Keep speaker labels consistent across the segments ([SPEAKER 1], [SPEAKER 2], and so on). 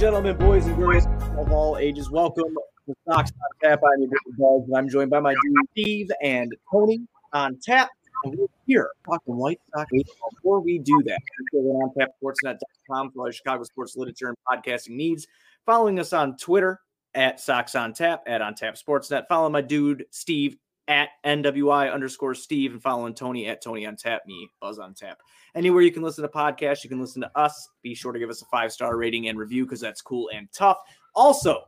[SPEAKER 1] Gentlemen, boys and girls of all ages, welcome to Sox on Tap. I'm your Buzz, and I'm joined by my dude Steve and Tony on tap. And we're here talking White Sox. Before we do that, we're on tapsportsnet.com for all your Chicago sports literature and podcasting needs. Following us on Twitter at Sox on Tap, at On Tap Sportsnet. Follow my dude Steve at NWI underscore Steve and following Tony at Tony on Tap, me, Buzz on Tap. Anywhere you can listen to podcasts, you can listen to us. Be sure to give us a five star rating and review because that's cool and tough. Also,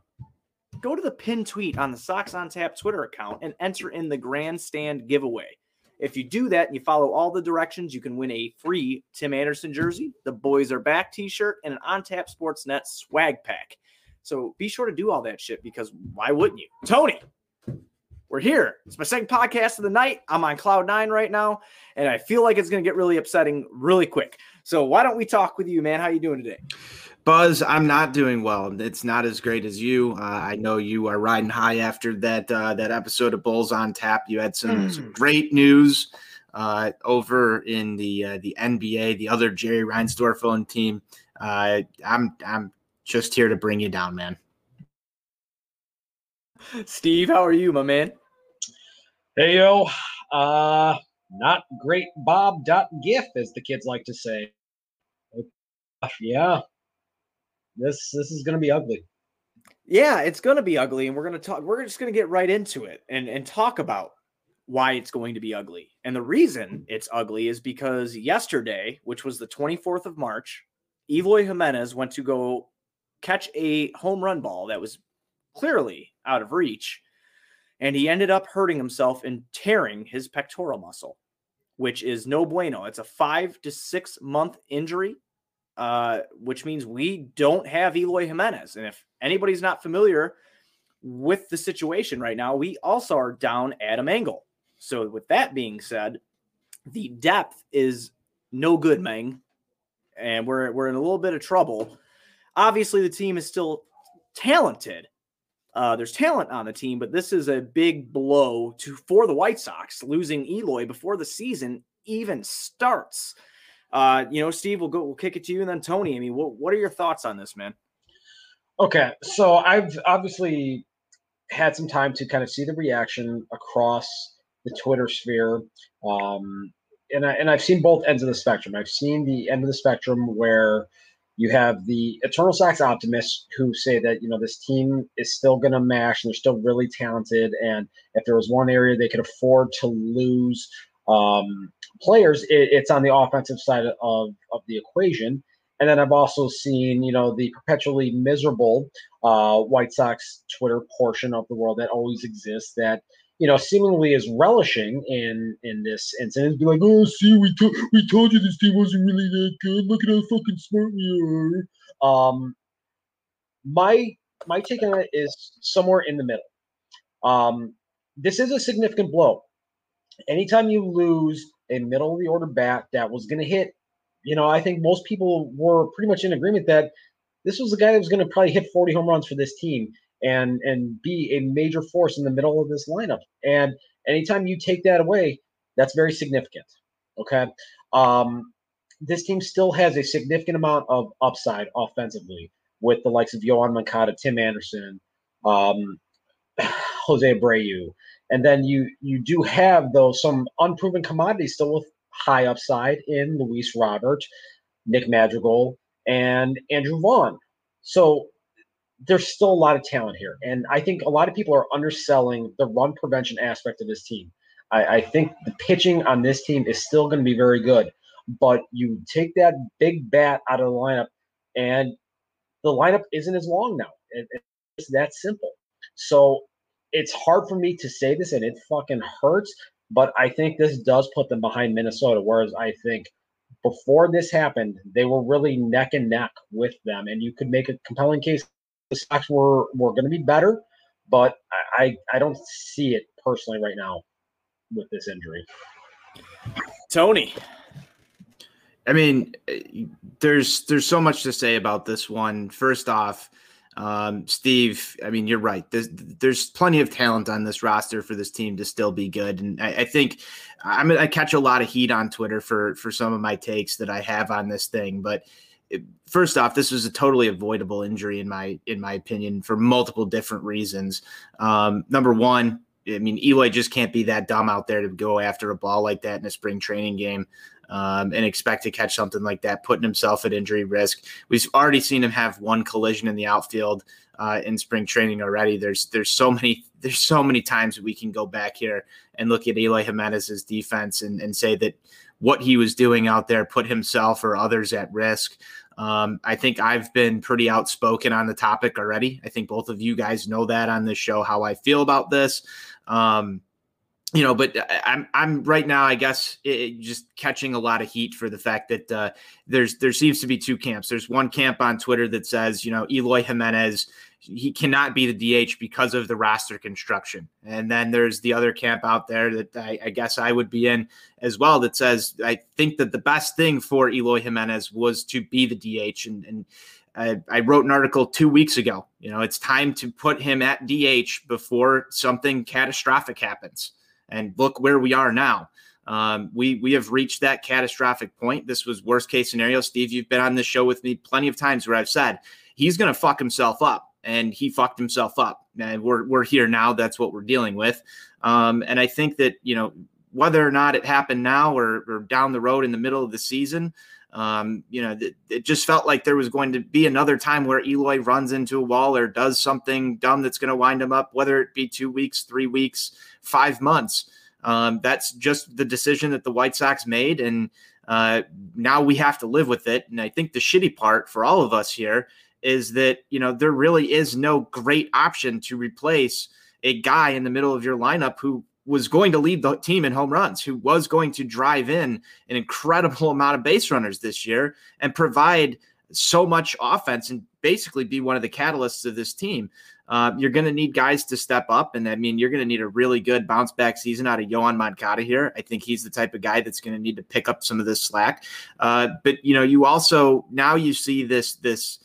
[SPEAKER 1] go to the pin tweet on the Sox on Tap Twitter account and enter in the grandstand giveaway. If you do that and you follow all the directions, you can win a free Tim Anderson jersey, the Boys Are Back t shirt, and an On Tap Sportsnet swag pack. So be sure to do all that shit because why wouldn't you? Tony, we're here. It's my second podcast of the night. I'm on cloud nine right now, and I feel like it's going to get really upsetting really quick. So why don't we talk with you, man? How you doing today?
[SPEAKER 2] Buzz, I'm not doing well. It's not as great as you. Uh, I know you are riding high after that uh, that episode of Bulls on Tap. You had some, mm. some great news uh, over in the uh, the NBA, the other Jerry Reinsdorf owned team. Uh, I'm I'm just here to bring you down, man.
[SPEAKER 1] Steve, how are you, my man?
[SPEAKER 3] Hey yo, uh, not great Bob dot gif, as the kids like to say. Yeah, this this is gonna be ugly.
[SPEAKER 1] Yeah, it's gonna be ugly, and we're gonna talk. We're just gonna get right into it and and talk about why it's going to be ugly. And the reason it's ugly is because yesterday, which was the 24th of March, Eloy Jimenez went to go catch a home run ball that was clearly out of reach and he ended up hurting himself and tearing his pectoral muscle, which is no bueno. It's a five to six month injury, uh, which means we don't have Eloy Jimenez. And if anybody's not familiar with the situation right now, we also are down Adam Engel. So, with that being said, the depth is no good, Meng, and we're we're in a little bit of trouble. Obviously, the team is still talented, uh, there's talent on the team, but this is a big blow to for the White Sox losing Eloy before the season even starts. Uh, you know, Steve, we'll go. We'll kick it to you, and then Tony. I mean, what what are your thoughts on this, man?
[SPEAKER 3] Okay, so I've obviously had some time to kind of see the reaction across the Twitter sphere, um, and I and I've seen both ends of the spectrum. I've seen the end of the spectrum where you have the Eternal Sox optimists who say that you know this team is still going to mash and they're still really talented, and if there was one area they could afford to lose um, players, it, it's on the offensive side of of the equation. And then I've also seen, you know, the perpetually miserable uh, White Sox Twitter portion of the world that always exists that you know, seemingly is relishing in in this incident. Be like, oh, see, we told we told you this team wasn't really that good. Look at how fucking smart we are. Um, my my take on it is somewhere in the middle. Um, this is a significant blow. Anytime you lose a middle of the order bat that was going to hit, you know, I think most people were pretty much in agreement that this was the guy that was going to probably hit 40 home runs for this team and and be a major force in the middle of this lineup. And anytime you take that away, that's very significant. Okay. Um, this team still has a significant amount of upside offensively with the likes of Yoan Moncada, Tim Anderson, um, Jose Abreu. And then you you do have though some unproven commodities still with high upside in Luis Robert, Nick Madrigal, and Andrew Vaughn. So there's still a lot of talent here. And I think a lot of people are underselling the run prevention aspect of this team. I, I think the pitching on this team is still going to be very good. But you take that big bat out of the lineup, and the lineup isn't as long now. It, it's that simple. So it's hard for me to say this, and it fucking hurts. But I think this does put them behind Minnesota. Whereas I think before this happened, they were really neck and neck with them, and you could make a compelling case the Sox were were going to be better, but I I don't see it personally right now with this injury.
[SPEAKER 1] Tony,
[SPEAKER 2] I mean, there's there's so much to say about this one. First off, um, Steve, I mean, you're right. There's there's plenty of talent on this roster for this team to still be good, and I, I think I mean I catch a lot of heat on Twitter for for some of my takes that I have on this thing, but first off, this was a totally avoidable injury in my in my opinion for multiple different reasons. Um, number one, I mean, Eloy just can't be that dumb out there to go after a ball like that in a spring training game um, and expect to catch something like that, putting himself at injury risk. We've already seen him have one collision in the outfield uh, in spring training already. There's there's so many there's so many times we can go back here and look at Eloy Jimenez's defense and, and say that what he was doing out there put himself or others at risk. Um, I think I've been pretty outspoken on the topic already. I think both of you guys know that on this show how I feel about this. Um, you know, but I'm I'm right now, I guess, it, just catching a lot of heat for the fact that uh, there's there seems to be two camps. There's one camp on Twitter that says, you know, Eloy Jimenez he cannot be the DH because of the roster construction, and then there's the other camp out there that I, I guess I would be in as well that says I think that the best thing for Eloy Jimenez was to be the DH, and, and I, I, wrote an article two weeks ago. You know, it's time to put him at DH before something catastrophic happens. And look where we are now. Um, we we have reached that catastrophic point. This was worst case scenario. Steve, you've been on this show with me plenty of times where I've said he's going to fuck himself up, and he fucked himself up. And we're we're here now. That's what we're dealing with. Um, and I think that you know whether or not it happened now or, or down the road in the middle of the season, um, you know, th- it just felt like there was going to be another time where Eloy runs into a wall or does something dumb that's going to wind him up, whether it be two weeks, three weeks, five months. Um, that's just the decision that the White Sox made, and uh, now we have to live with it. And I think the shitty part for all of us here is that you know there really is no great option to replace a guy in the middle of your lineup who was going to lead the team in home runs, who was going to drive in an incredible amount of base runners this year and provide so much offense and basically be one of the catalysts of this team. Uh, you're going to need guys to step up. And I mean, you're going to need a really good bounce back season out of Yoan Moncada here. I think he's the type of guy that's going to need to pick up some of this slack. Uh, but, you know, you also now you see this, this,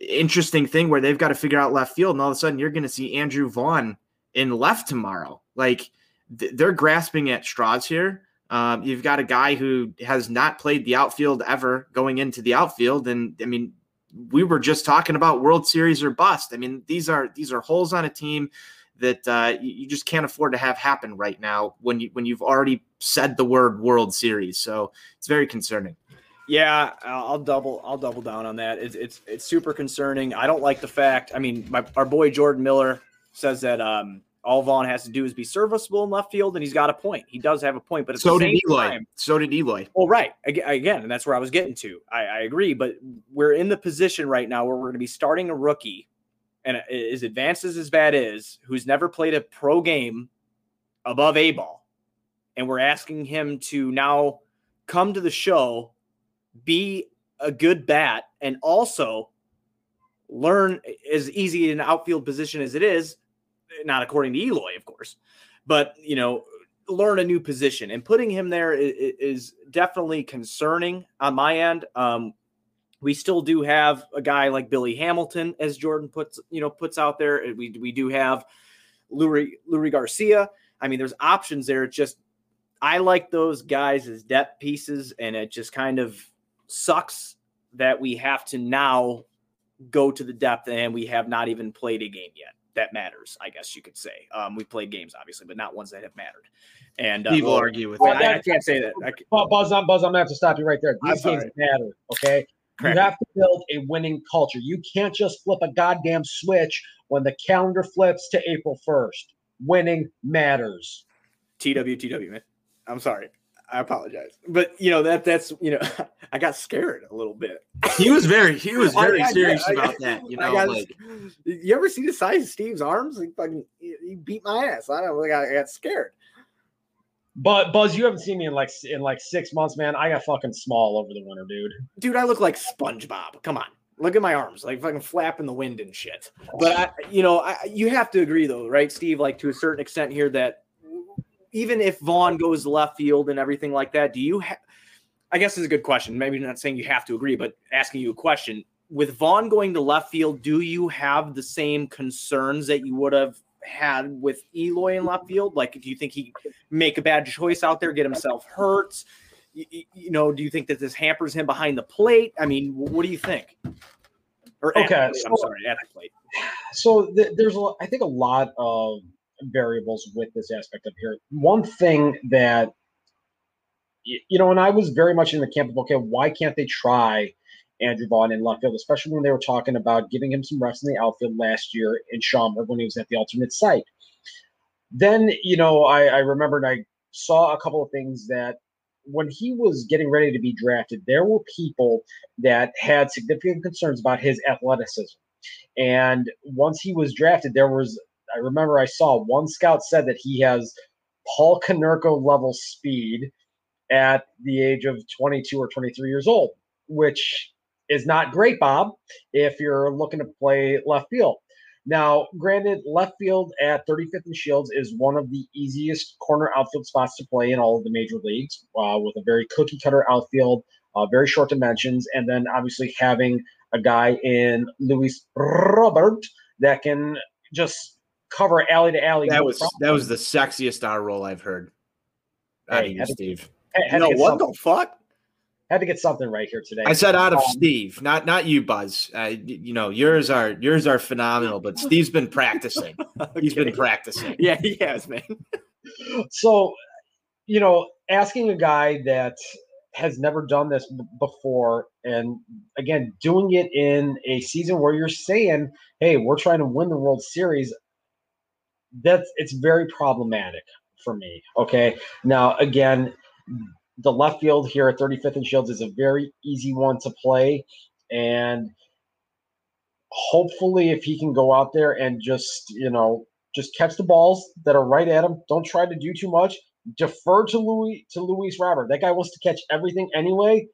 [SPEAKER 2] interesting thing where they've got to figure out left field and all of a sudden you're going to see Andrew Vaughn in left tomorrow. Like th- they're grasping at straws here. Um, you've got a guy who has not played the outfield ever going into the outfield, and I mean, we were just talking about World Series or bust. I mean, these are these are holes on a team that uh, you just can't afford to have happen right now when you when you've already said the word World Series. So it's very concerning.
[SPEAKER 1] Yeah, I'll double I'll double down on that. It's it's it's super concerning. I don't like the fact. I mean, my, our boy Jordan Miller says that um, all Vaughn has to do is be serviceable in left field, and he's got a point. He does have a point, but
[SPEAKER 2] so did Eloy. Time, so did Eloy.
[SPEAKER 1] Well, right again, and that's where I was getting to. I, I agree, but we're in the position right now where we're going to be starting a rookie, and as advanced as his bat is, who's never played a pro game above a ball, and we're asking him to now come to the show, be a good bat, and also learn as easy an outfield position as it is not according to Eloy, of course, but you know, learn a new position and putting him there is, definitely concerning on my end. Um, we still do have a guy like Billy Hamilton, as Jordan puts, you know, puts out there. We we do have Leury Leury Garcia. I mean, there's options there. It's just I like those guys as depth pieces, and it just kind of sucks that we have to now go to the depth and we have not even played a game yet that matters, I guess you could say. Um, we played games, obviously, but not ones that have mattered. And
[SPEAKER 2] uh, people argue with
[SPEAKER 1] well, that. I, I, can't say that. I can't.
[SPEAKER 3] Buzz, I'm Buzz. I'm gonna have to stop you right there. These games matter. Okay, Correct. you have to build a winning culture. You can't just flip a goddamn switch when the calendar flips to April 1st. Winning matters.
[SPEAKER 1] TWTW, man. I'm sorry. I apologize, but you know that that's you know I got scared a little bit.
[SPEAKER 2] He was very he was very I, serious I, about that. You know, got, like
[SPEAKER 1] you ever see the size of Steve's arms? He fucking he beat my ass. I don't like I got scared.
[SPEAKER 3] But Buzz, you haven't seen me in like in like six months, man. I got fucking small over the winter, dude.
[SPEAKER 1] Dude, I look like SpongeBob. Come on, look at my arms, like fucking flap in the wind and shit. But I, you know, I, you have to agree though, right, Steve? Like to a certain extent here that even if Vaughn goes left field and everything like that, do you have? I guess is a good question. Maybe not saying you have to agree, but asking you a question. With Vaughn going to left field, do you have the same concerns that you would have had with Eloy in left field? Like, do you think he make a bad choice out there, get himself hurt? you, you, know, do you think that this hampers him behind the plate? I mean, what do you think?
[SPEAKER 3] Or okay, so, I'm sorry, at the plate. So th- there's, a, I think, a lot of variables with this aspect of here. One thing that you know, and I was very much in the camp of okay, why can't they try Andrew Vaughn in left field, especially when they were talking about giving him some reps in the outfield last year in Schaumburg when he was at the alternate site. Then, you know, I, I remembered I saw a couple of things that when he was getting ready to be drafted, there were people that had significant concerns about his athleticism. And once he was drafted, there was, I remember I saw one scout said that he has Paul Konerko level speed at the age of 22 or 23 years old, which is not great, Bob, if you're looking to play left field. Now, granted, left field at 35th and Shields is one of the easiest corner outfield spots to play in all of the major leagues, uh, with a very cookie cutter outfield, uh, very short dimensions, and then obviously having a guy in Luis Robert that can just cover alley to alley.
[SPEAKER 2] That no was problem. that was the sexiest R roll I've heard. Out hey, of you, Steve.
[SPEAKER 1] Had, no, what something. the fuck?
[SPEAKER 3] Had to get something right here today.
[SPEAKER 2] I said out of um, Steve, not not you, Buzz. Uh, you know, yours are yours are phenomenal, but Steve's been practicing. okay. He's been practicing.
[SPEAKER 1] Yeah, he has, man.
[SPEAKER 3] so, you know, asking a guy that has never done this b- before, and again, doing it in a season where you're saying, "Hey, we're trying to win the World Series," that's it's very problematic for me. Okay, now again the left field here at 35th and Shields is a very easy one to play. And hopefully, if he can go out there and just, you know, just catch the balls that are right at him, don't try to do too much. Defer to Louis to Luis Robert. That guy wants to catch everything anyway.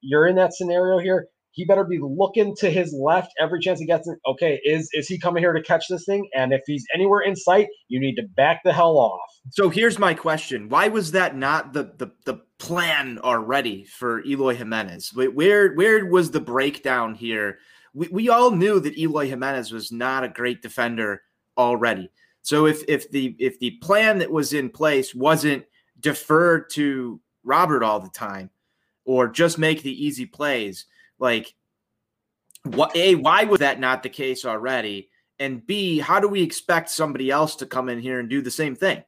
[SPEAKER 3] You're in that scenario here he better be looking to his left every chance he gets. Okay, is is he coming here to catch this thing? And if he's anywhere in sight, you need to back the hell off.
[SPEAKER 2] So here's my question: Why was that not the the, the plan already for Eloy Jimenez? Where where was the breakdown here? We, we all knew that Eloy Jimenez was not a great defender already. So if if the if the plan that was in place wasn't deferred to Robert all the time, or just make the easy plays like, what? A, why was that not the case already? And B, how do we expect somebody else to come in here and do the same thing?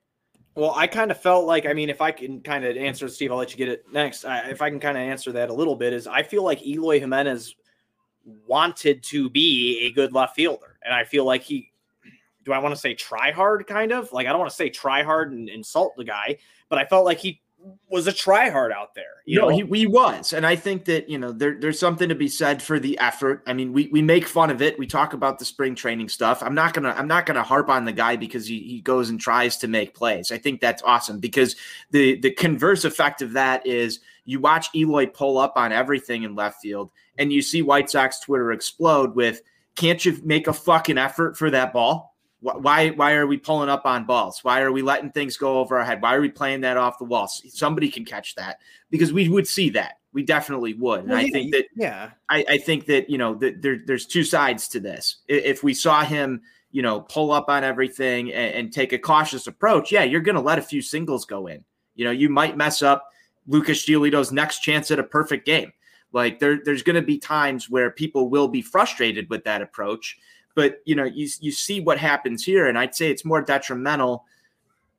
[SPEAKER 1] Well, I kind of felt like, I mean, if I can kind of answer, Steve, I'll let you get it next. I, if I can kind of answer that a little bit, is I feel like Eloy Jimenez wanted to be a good left fielder. And I feel like he, do I want to say try hard kind of? Like, I don't want to say try hard and insult the guy, but I felt like he was a tryhard out there.
[SPEAKER 2] You no, know? he, he was. And I think that, you know, there, there's something to be said for the effort. I mean, we, we make fun of it. We talk about the spring training stuff. I'm not gonna I'm not gonna harp on the guy because he, he goes and tries to make plays. I think that's awesome because the the converse effect of that is you watch Eloy pull up on everything in left field and you see White Sox Twitter explode with can't you make a fucking effort for that ball? Why why are we pulling up on balls? Why are we letting things go over our head? Why are we playing that off the wall? Somebody can catch that because we would see that. We definitely would. And well, I think that
[SPEAKER 1] yeah,
[SPEAKER 2] I, I think that you know that there, there's two sides to this. If we saw him, you know, pull up on everything and, and take a cautious approach, yeah, you're going to let a few singles go in. You know, you might mess up Lucas Giolito's next chance at a perfect game. Like there, there's going to be times where people will be frustrated with that approach but you know, you you see what happens here, and I'd say it's more detrimental.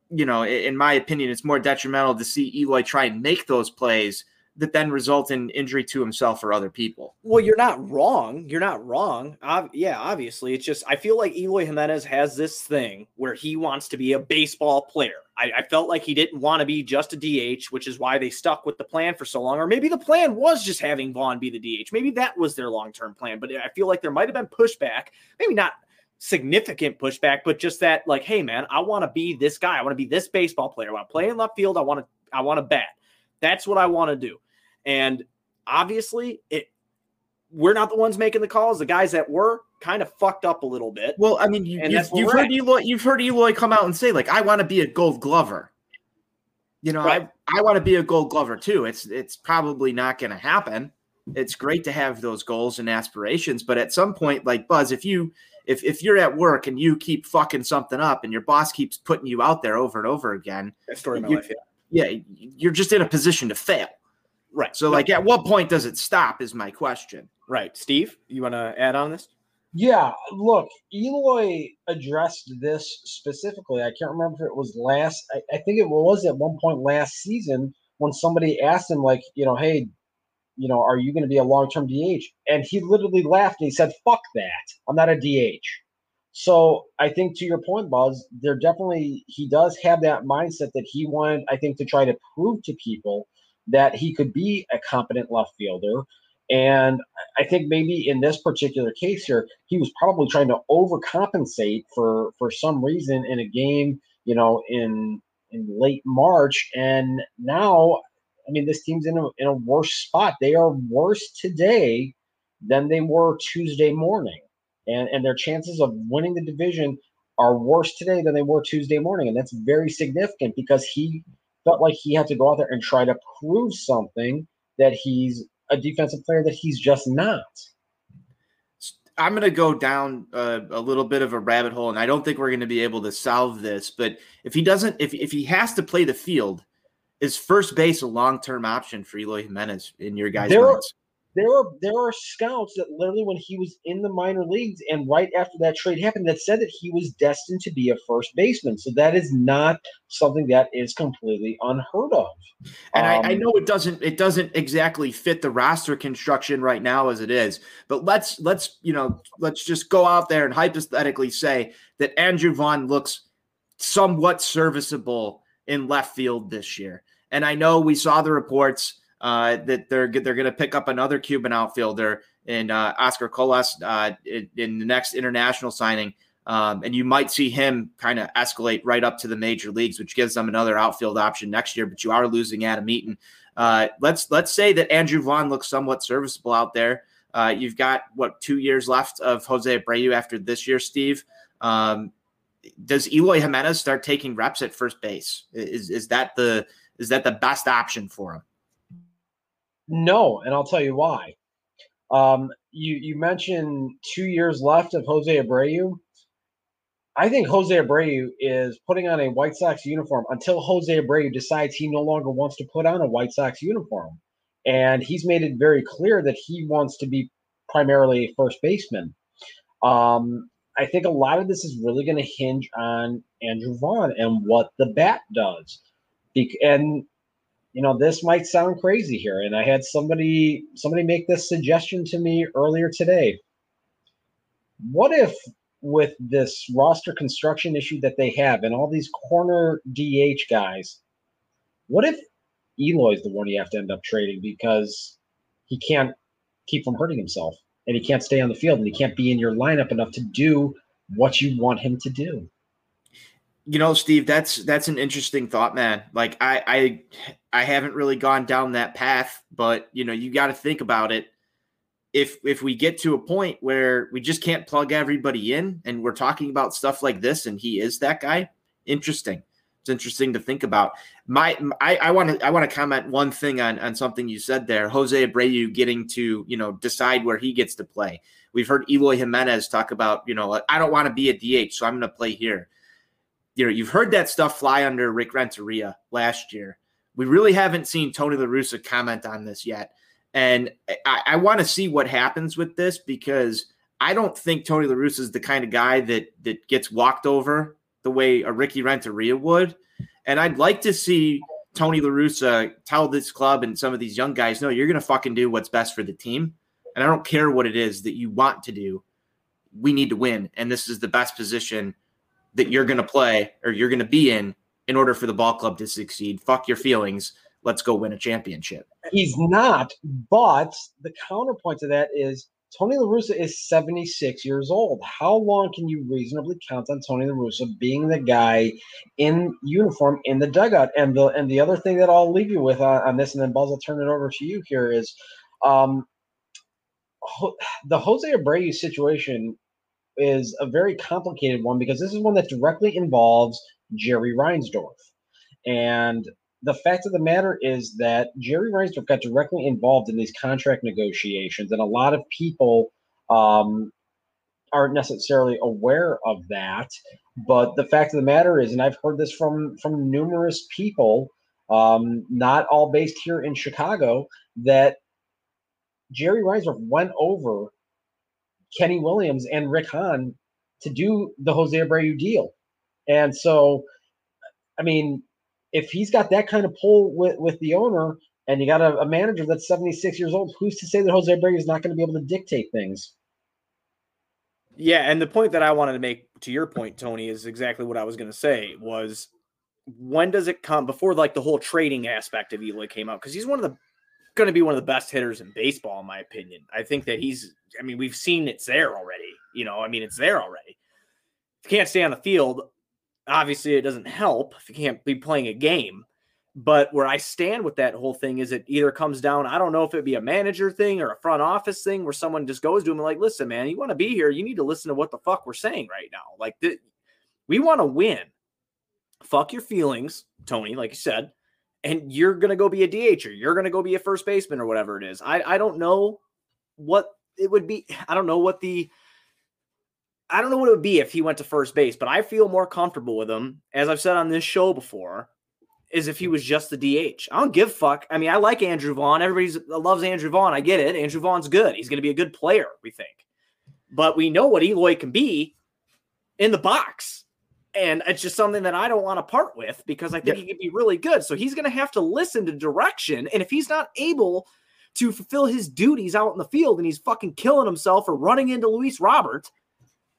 [SPEAKER 2] You know, in my opinion, it's more detrimental to see Eloy try and make those plays that then result in injury to himself or other people.
[SPEAKER 1] Well, you're not wrong. You're not wrong. Ob- yeah, obviously. It's just I feel like Eloy Jimenez has this thing where he wants to be a baseball player. I, I felt like he didn't want to be just a DH, which is why they stuck with the plan for so long. Or maybe the plan was just having Vaughn be the DH. Maybe that was their long term plan. But I feel like there might have been pushback, maybe not significant pushback, but just that, like, hey man, I want to be this guy. I want to be this baseball player. I want to play in left field. I want to I want to bat. That's what I want to do. And obviously, it we're not the ones making the calls. The guys that were kind of fucked up a little bit.
[SPEAKER 2] Well, I mean, you, have you've heard Eloy, you've heard Eloy come out and say like, "I want to be a Gold Glover." You know, right. I I want to be a Gold Glover too. It's it's probably not going to happen. It's great to have those goals and aspirations, but at some point, like Buzz, if you if if you're at work and you keep fucking something up and your boss keeps putting you out there over and over again,
[SPEAKER 1] that story of my life, yeah
[SPEAKER 2] yeah, you're just in a position to fail.
[SPEAKER 1] Right.
[SPEAKER 2] So, like, at what point does it stop? Is my question.
[SPEAKER 1] Right. Steve, you want to add on this?
[SPEAKER 3] Yeah, look, Eloy addressed this specifically. I can't remember if it was last. I, I, think it was at one point last season when somebody asked him, like, you know, hey, you know, are you going to be a long term DH? And he literally laughed and he said, "Fuck that! I'm not a DH." So I think to your point, Buzz, there definitely he does have that mindset that he wanted, I think, to try to prove to people that he could be a competent left fielder. And I think maybe in this particular case here, he was probably trying to overcompensate for for some reason in a game, you know, in in late March. And now, I mean, this team's in a in a worse spot. They are worse today than they were Tuesday morning, and and their chances of winning the division are worse today than they were Tuesday morning, and that's very significant because he felt like he had to go out there and try to prove something that he's a defensive player that he's just not.
[SPEAKER 2] I'm going to go down a, a, little bit of a rabbit hole, and I don't think we're going to be able to solve this. But if he doesn't, if if he has to play the field, is first base a long term option for Eloy Jimenez in your guys'
[SPEAKER 3] there
[SPEAKER 2] minds?
[SPEAKER 3] There are there are scouts that literally when he was in the minor leagues and right after that trade happened that said that he was destined to be a first baseman. So that is not something that is completely unheard of.
[SPEAKER 2] And um, I, I, um, know it doesn't it doesn't exactly fit the roster construction right now as it is, but let's let's you know let's just go out there and hypothetically say that Andrew Vaughn looks somewhat serviceable in left field this year. And I know we saw the reports uh, that they're they're going to pick up another Cuban outfielder in uh, Oscar Colas uh, in, in, the next international signing. Um, and you might see him kind of escalate right up to the major leagues, which gives them another outfield option next year. But you are losing Adam Eaton. Uh, let's let's say that Andrew Vaughn looks somewhat serviceable out there. Uh, you've got what two years left of Jose Abreu after this year, Steve. Um, does Eloy Jimenez start taking reps at first base? Is is that the is that the best option for him?
[SPEAKER 3] No, and I'll tell you why. Um, you you mentioned two years left of Jose Abreu. I think Jose Abreu is putting on a White Sox uniform until Jose Abreu decides he no longer wants to put on a White Sox uniform, and he's made it very clear that he wants to be primarily a first baseman. Um, I think a lot of this is really going to hinge on Andrew Vaughn and what the bat does. And you know this might sound crazy here and i had somebody somebody make this suggestion to me earlier today. What if with this roster construction issue that they have and all these corner dh guys what if eloy's the one you have to end up trading because he can't keep from hurting himself and he can't stay on the field and he can't be in your lineup enough to do what you want him to do
[SPEAKER 2] you know, Steve, that's that's an interesting thought, man. Like I I I haven't really gone down that path, but you know, you got to think about it. If if we get to a point where we just can't plug everybody in and we're talking about stuff like this and he is that guy, interesting. It's interesting to think about. My I want to I want to comment one thing on on something you said there. Jose Abreu getting to, you know, decide where he gets to play. We've heard Eloy Jimenez talk about, you know, I don't want to be a DH, so I'm going to play here you know, you've heard that stuff fly under Rick Renteria last year. We really haven't seen Tony La Russa comment on this yet. And I, I want to see what happens with this because I don't think Tony La Russa is the kind of guy that that gets walked over the way a Ricky Renteria would. And I'd like to see Tony La Russa tell this club and some of these young guys, no, you're going to fucking do what's best for the team. And I don't care what it is that you want to do. We need to win. And this is the best position that you're going to play or you're going to be in in order for the ball club to succeed. Fuck your feelings. Let's go win a championship.
[SPEAKER 3] He's not, but the counterpoint to that is Tony La Russa is 76 years old. How long can you reasonably count on Tony La Russa being the guy in uniform in the dugout? And the and the other thing that I'll leave you with on, on this, and then Buzz, I'll turn it over to you here is um, the Jose Abreu situation is a very complicated one because this is one that directly involves Jerry Reinsdorf. And the fact of the matter is that Jerry Reinsdorf got directly involved in these contract negotiations, and a lot of people um, aren't necessarily aware of that. But the fact of the matter is, and I've heard this from from numerous people, um, not all based here in Chicago, that Jerry Reinsdorf went over Kenny Williams and Rick Hahn to do the Jose Abreu deal. And so, I mean, if he's got that kind of pull with, with the owner and you got a, a manager that's 76 years old, who's to say that Jose Abreu is not going to be able to dictate things?
[SPEAKER 1] Yeah, and the point that I wanted to make to your point, Tony, is exactly what I was going to say was when does it come before like the whole trading aspect of Eloy came out? Because he's one of the going to be one of the best hitters in baseball, in my opinion. I think that he's, I mean, we've seen it's there already. You know, I mean, it's there already. If you can't stay on the field, obviously it doesn't help if you can't be playing a game. But where I stand with that whole thing is it either comes down, I don't know if it'd be a manager thing or a front office thing where someone just goes to him and like, listen, man, you want to be here, you need to listen to what the fuck we're saying right now. Like, th- we want to win. Fuck your feelings, Tony, like you said, and you're gonna go be a DH or you're gonna go be a first baseman or whatever it is. I I don't know what it would be. I don't know what the I don't know what it would be if he went to first base, but I feel more comfortable with him, as I've said on this show before, is if he was just the DH. I don't give fuck. I mean, I like Andrew Vaughn. Everybody uh, loves Andrew Vaughn. I get it. Andrew Vaughn's good. He's going to be a good player, we think. But we know what Eloy can be in the box. And it's just something that I don't want to part with because I think he can be really good. So he's going to have to listen to direction. And if he's not able to fulfill his duties out in the field and he's fucking killing himself or running into Luis Robert,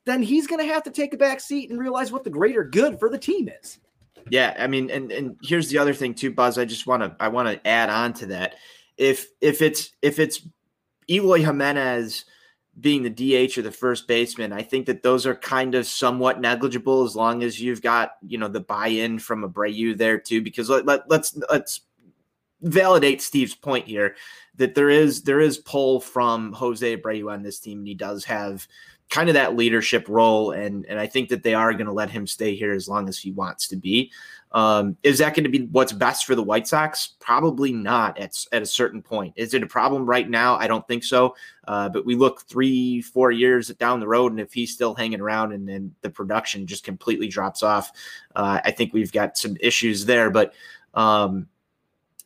[SPEAKER 1] then he's going to have to take a back seat and realize what the greater good for the team is.
[SPEAKER 2] Yeah, I mean, and and here's the other thing too, Buzz. I just want to I want to add on to that. If if it's if it's Eloy Jimenez being the DH or the first baseman, I think that those are kind of somewhat negligible as long as you've got you know the buy-in from Abreu there too. Because let, let let's let's validate Steve's point here that there is there is pull from Jose Abreu on this team, and he does have kind of that leadership role, and and I think that they are going to let him stay here as long as he wants to be. Um, is that going to be what's best for the White Sox? Probably not at, at a certain point. Is it a problem right now? I don't think so. Uh, but we look three, four years down the road, and if he's still hanging around and then the production just completely drops off, uh, I think we've got some issues there. But, um,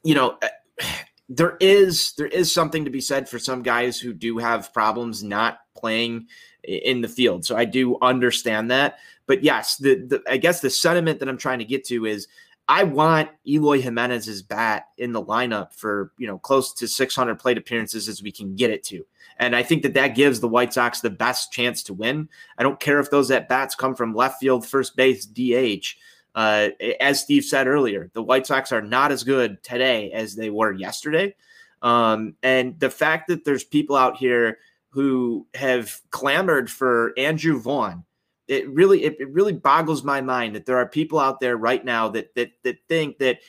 [SPEAKER 2] you know, there is there is something to be said for some guys who do have problems not playing in the field. So I do understand that. But yes, the, the I guess the sentiment that I'm trying to get to is I want Eloy Jimenez's bat in the lineup for you know close to 600 plate appearances as we can get it to, and I think that that gives the White Sox the best chance to win. I don't care if those at bats come from left field, first base, DH. Uh, as Steve said earlier, the White Sox are not as good today as they were yesterday, um, and the fact that there's people out here who have clamored for Andrew Vaughn. It really it, it really boggles my mind that there are people out there right now that that that think that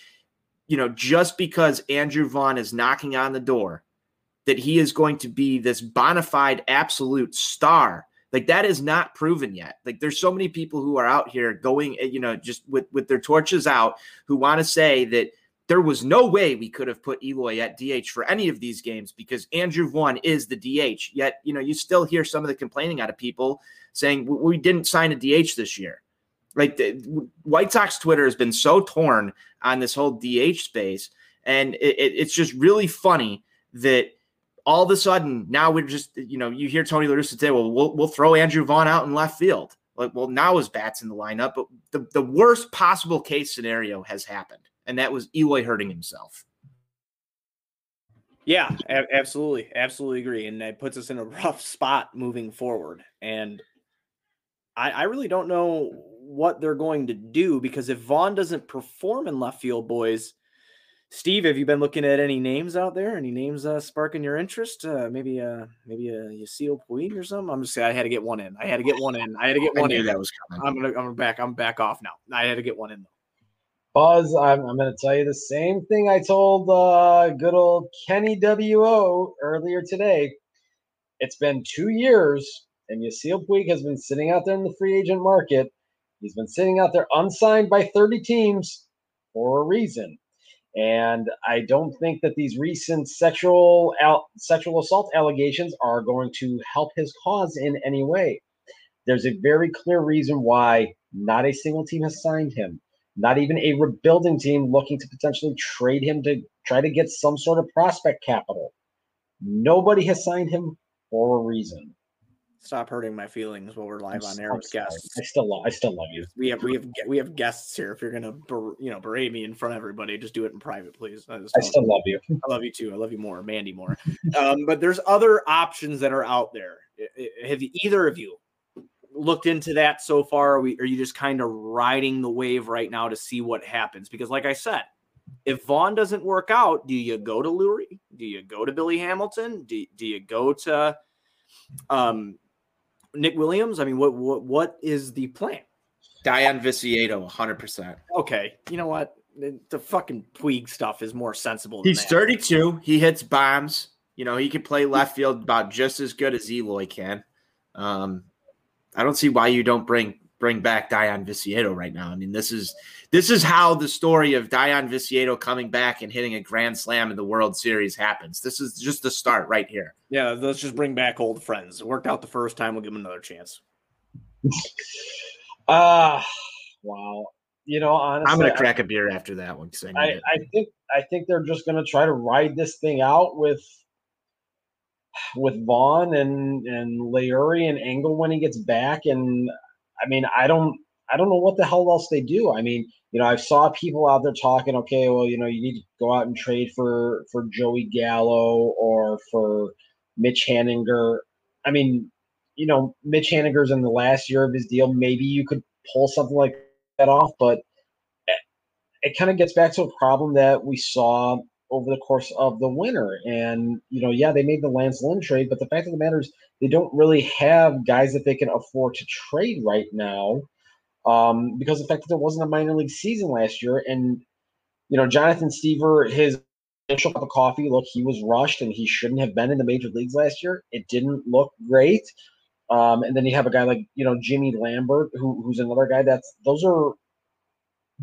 [SPEAKER 2] you know just because Andrew Vaughn is knocking on the door that he is going to be this bona fide absolute star like that is not proven yet like there's so many people who are out here going eh, you know just with with their torches out who want to say that there was no way we could have put Eloy at DH for any of these games because Andrew Vaughn is the DH. Yet, you know, you still hear some of the complaining out of people saying we didn't sign a DH this year. Like the White Sox Twitter has been so torn on this whole DH space, and it, it, it's just really funny that all of a sudden now we're just you know you hear Tony La say, well, well, we'll throw Andrew Vaughn out in left field. Like, well, now his bat's in the lineup, but the, the worst possible case scenario has happened and that was Eloy hurting himself.
[SPEAKER 1] Yeah, a- absolutely, absolutely agree, and it puts us in a rough spot moving forward. And I, I really don't know what they're going to do because if Vaughn doesn't perform in left field, boys, Steve, have you been looking at any names out there? Any names uh, sparking your interest? Uh, maybe, uh, maybe a Yasiel Puig or something. I'm just saying, I had to get one in. I had to get one in. I had to get one in.
[SPEAKER 2] That was coming.
[SPEAKER 1] I'm gonna, I'm back. I'm back off now. I had to get one in. Though.
[SPEAKER 3] Buzz, I'm, I'm going to tell you the same thing I told uh, good old Kenny W.O. earlier today. It's been two years, and Yasiel Puig has been sitting out there in the free agent market. He's been sitting out there unsigned by 30 teams for a reason. And I don't think that these recent sexual al- sexual assault allegations are going to help his cause in any way. There's a very clear reason why not a single team has signed him not even a rebuilding team looking to potentially trade him to try to get some sort of prospect capital. Nobody has signed him for a reason.
[SPEAKER 1] Stop hurting my feelings while we're live on air with guests.
[SPEAKER 3] I still love. I still love you.
[SPEAKER 1] We have we have we have guests here. If you're gonna you know berate me in front of everybody, just do it in private, please.
[SPEAKER 3] I, I still love you.
[SPEAKER 1] I love you too. I love you more, Mandy more. um, but there's other options that are out there. Have either of you looked into that so far? Are, we, are you just kind of riding the wave right now to see what happens? Because, like I said, if Vaughn doesn't work out, do you go to Leury? Do you go to Billy Hamilton? Do, do you go to um, Nick Williams? I mean, what what what is the plan?
[SPEAKER 2] Dayan Viciedo, 100%.
[SPEAKER 1] Okay. You know what? The, the fucking Puig stuff is more sensible.
[SPEAKER 2] He's
[SPEAKER 1] that.
[SPEAKER 2] 32. He hits bombs. You know, he can play left field about just as good as Eloy can. Um, I don't see why you don't bring bring back Dayan Viciedo right now. I mean, this is this is how the story of Dayan Viciedo coming back and hitting a grand slam in the World Series happens. This is just the start right here.
[SPEAKER 1] Yeah, let's just bring back old friends. It worked out the first time. We'll give them another chance.
[SPEAKER 3] Ah, uh, wow. You know, honestly,
[SPEAKER 2] I'm gonna crack I, a beer after that one.
[SPEAKER 3] I, I, I think I think they're just gonna try to ride this thing out with with Vaughn and and Leury and Engel when he gets back. And I mean, I don't I don't know what the hell else they do. I mean, you know, I saw people out there talking, okay, well, you know, you need to go out and trade for for Joey Gallo or for Mitch Haniger. I mean, you know, Mitch Haniger's in the last year of his deal. Maybe you could pull something like that off, but it kind of gets back to a problem that we saw over the course of the winter. And, you know, yeah, they made the Lance Lynn trade, but the fact of the matter is they don't really have guys that they can afford to trade right now um, because the fact that there wasn't a minor league season last year. And, you know, Jonathan Stiever, his initial cup of coffee, look, he was rushed and he shouldn't have been in the major leagues last year. It didn't look great. Um, and then you have a guy like, you know, Jimmy Lambert, who, who's another guy that's, those are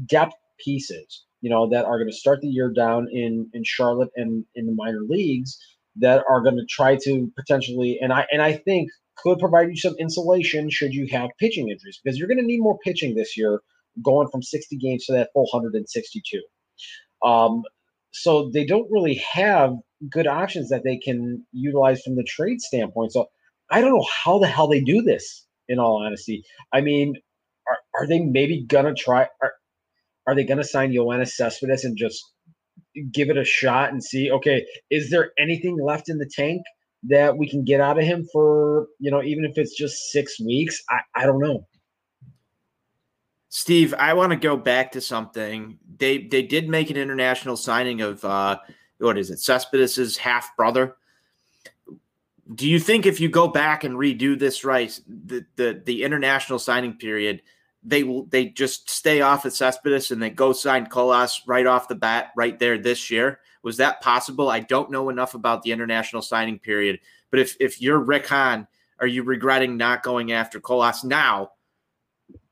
[SPEAKER 3] depth pieces you know, that are going to start the year down in in Charlotte and in the minor leagues that are going to try to potentially and I and I think could provide you some insulation should you have pitching injuries because you're going to need more pitching this year going from 60 games to that full 162. Um, so they don't really have good options that they can utilize from the trade standpoint. So I don't know how the hell they do this. In all honesty, I mean, are, are they maybe gonna try? Are, are they going to sign Yoenis Cespedes and just give it a shot and see? Okay, is there anything left in the tank that we can get out of him for you know even if it's just six weeks? I I don't know.
[SPEAKER 2] Steve, I want to go back to something. They they did make an international signing of uh, what is it, Cespedes's half brother. Do you think if you go back and redo this right, the the, the international signing period, they will they just stay off of Cespedes and they go sign Colas right off the bat right there this year. Was that possible? I don't know enough about the international signing period, but if if you're Rick Hahn, are you regretting not going after Colas now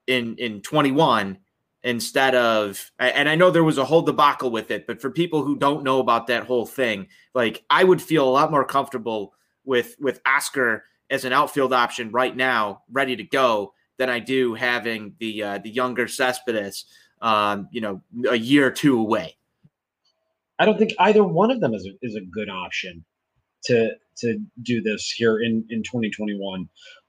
[SPEAKER 2] in in 21 instead of and I know there was a whole debacle with it, but for people who don't know about that whole thing, like I would feel a lot more comfortable with with Oscar as an outfield option right now, ready to go than I do having the uh, the younger Cespedes, um, you know, a year or two away.
[SPEAKER 3] I don't think either one of them is a, is a good option to to do this here in in 2021.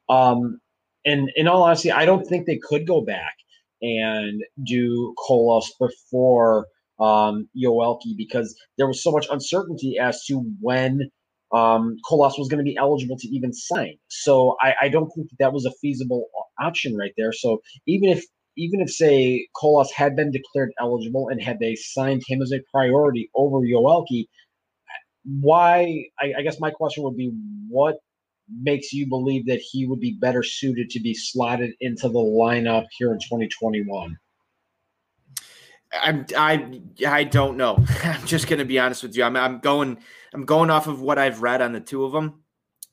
[SPEAKER 3] Um, and in all honesty, I don't think they could go back and do Colas before um, Yoelqui because there was so much uncertainty as to when um, was going to be eligible to even sign. So I, I don't think that, that was a feasible option right there. So even if even if say Colas had been declared eligible and had they signed him as a priority over Yoelqui, why? I, I guess my question would be, what makes you believe that he would be better suited to be slotted into the lineup here in 2021?
[SPEAKER 2] I'm I I don't know. I'm just gonna be honest with you. I'm I'm going I'm going off of what I've read on the two of them.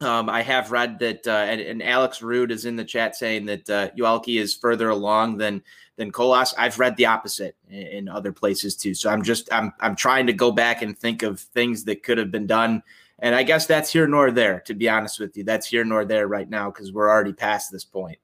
[SPEAKER 2] Um, I have read that, uh, and, and, Alex Rude is in the chat saying that uh, Yoelqui is further along than than Colas. I've read the opposite in, in, other places too. So I'm just I'm I'm trying to go back and think of things that could have been done, and I guess that's here nor there. To be honest with you, that's here nor there right now because we're already past this point.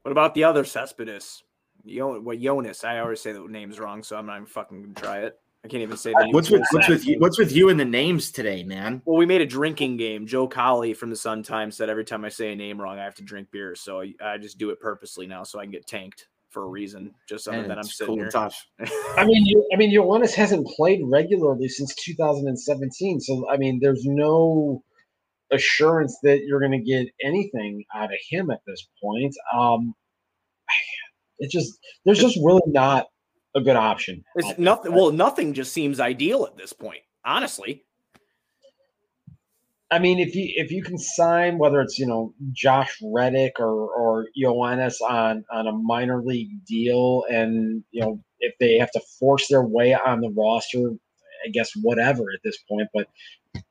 [SPEAKER 1] What about the other Cespedes? Yo, what Jonas? I always say the name's wrong, so I'm not even fucking gonna try it. I can't even say the
[SPEAKER 2] What's with what's with you, what's with you and the names today, man?
[SPEAKER 1] Well, we made a drinking game. Joe Cowley from the Sun Times said every time I say a name wrong, I have to drink beer. So I, I just do it purposely now, so I can get tanked for a reason. Just other
[SPEAKER 2] Man,
[SPEAKER 1] than I'm
[SPEAKER 2] it's
[SPEAKER 1] sitting
[SPEAKER 2] cool
[SPEAKER 1] here.
[SPEAKER 2] tough.
[SPEAKER 3] I mean, you, I mean, Ioannis hasn't played regularly since 2017. So, I mean, there's no assurance that you're going to get anything out of him at this point. Um, it just, there's just really not a good option.
[SPEAKER 1] It's nothing. Well, nothing just seems ideal at this point. Honestly,
[SPEAKER 3] I mean, if you if you can sign whether it's you know Josh Reddick or or Ioannis on on a minor league deal, and you know if they have to force their way on the roster, I guess whatever at this point. But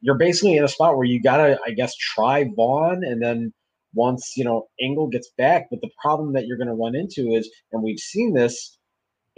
[SPEAKER 3] you're basically in a spot where you gotta, I guess, try Vaughn, and then once you know Engel gets back. But the problem that you're going to run into is, and we've seen this.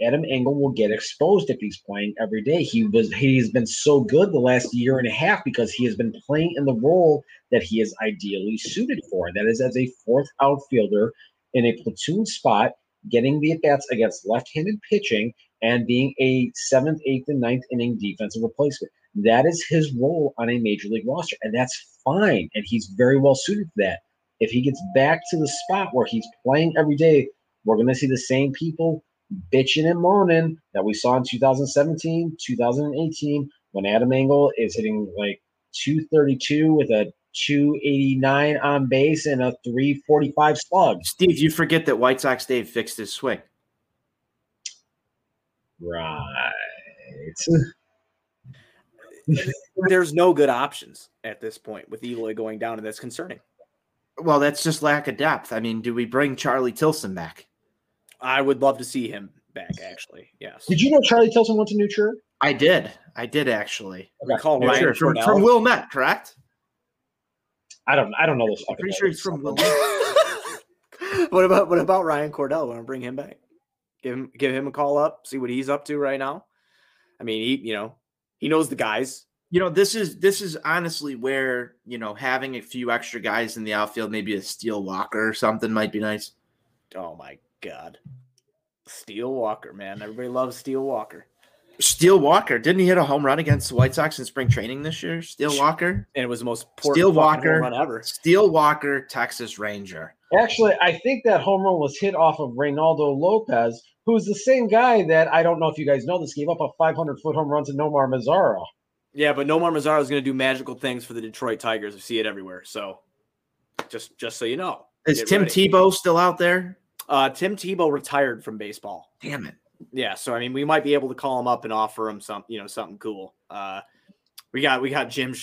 [SPEAKER 3] Adam Engel will get exposed if he's playing every day. He was he's been so good the last year and a half because he has been playing in the role that he is ideally suited for. That is as a fourth outfielder in a platoon spot, getting the at bats against left-handed pitching and being a seventh, eighth, and ninth inning defensive replacement. That is his role on a major league roster, and that's fine. And he's very well suited for that. If he gets back to the spot where he's playing every day, we're going to see the same people bitching and moaning that we saw in 2017, 2018, when Adam Engel is hitting like 232 with a 289 on base and a 345 slug.
[SPEAKER 2] Steve, you forget that White Sox Dave fixed his swing.
[SPEAKER 3] Right.
[SPEAKER 1] there's no good options at this point with Eloy going down, and that's concerning.
[SPEAKER 2] Well, that's just lack of depth. I mean, do we bring Charlie Tilson back?
[SPEAKER 1] I would love to see him back. Actually, yes.
[SPEAKER 3] Did you know Charlie Tilson went to New Trier?
[SPEAKER 2] I did. I did actually.
[SPEAKER 1] recall
[SPEAKER 2] Yeah,
[SPEAKER 1] Ryan
[SPEAKER 2] sure. From,
[SPEAKER 1] Cordell?
[SPEAKER 2] from Wilmette, correct?
[SPEAKER 3] I don't. I don't know this.
[SPEAKER 2] I'm pretty sure he's from Wilmette.
[SPEAKER 1] what about what about Ryan Cordell? Want to bring him back? Give him give him a call up. See what he's up to right now. I mean, he you know he knows the guys.
[SPEAKER 2] You know, this is this is honestly where you know having a few extra guys in the outfield, maybe a Steele Walker or something, might be nice.
[SPEAKER 1] Oh my god, Steele Walker, man! Everybody loves Steele Walker,
[SPEAKER 2] Steele Walker didn't he hit a home run against the White Sox in spring training this year? Steele Walker,
[SPEAKER 1] and it was the most important
[SPEAKER 2] Steel
[SPEAKER 1] fucking home
[SPEAKER 2] Walker.
[SPEAKER 1] run ever.
[SPEAKER 2] Steele Walker, Texas Ranger.
[SPEAKER 3] Actually, I think that home run was hit off of Reynaldo Lopez, who's the same guy that I don't know if you guys know this gave up a 500 foot home run to Nomar Mazara.
[SPEAKER 1] Yeah, but Nomar Mazara is going to do magical things for the Detroit Tigers. I see it everywhere. So, just just so you know,
[SPEAKER 2] Is Tim
[SPEAKER 1] ready.
[SPEAKER 2] Tebow still out there?
[SPEAKER 1] uh, Tim Tebow retired from baseball.
[SPEAKER 2] Damn it.
[SPEAKER 1] Yeah, so I mean, we might be able to call him up and offer him some, you know, something cool. Uh, we got we got Jim,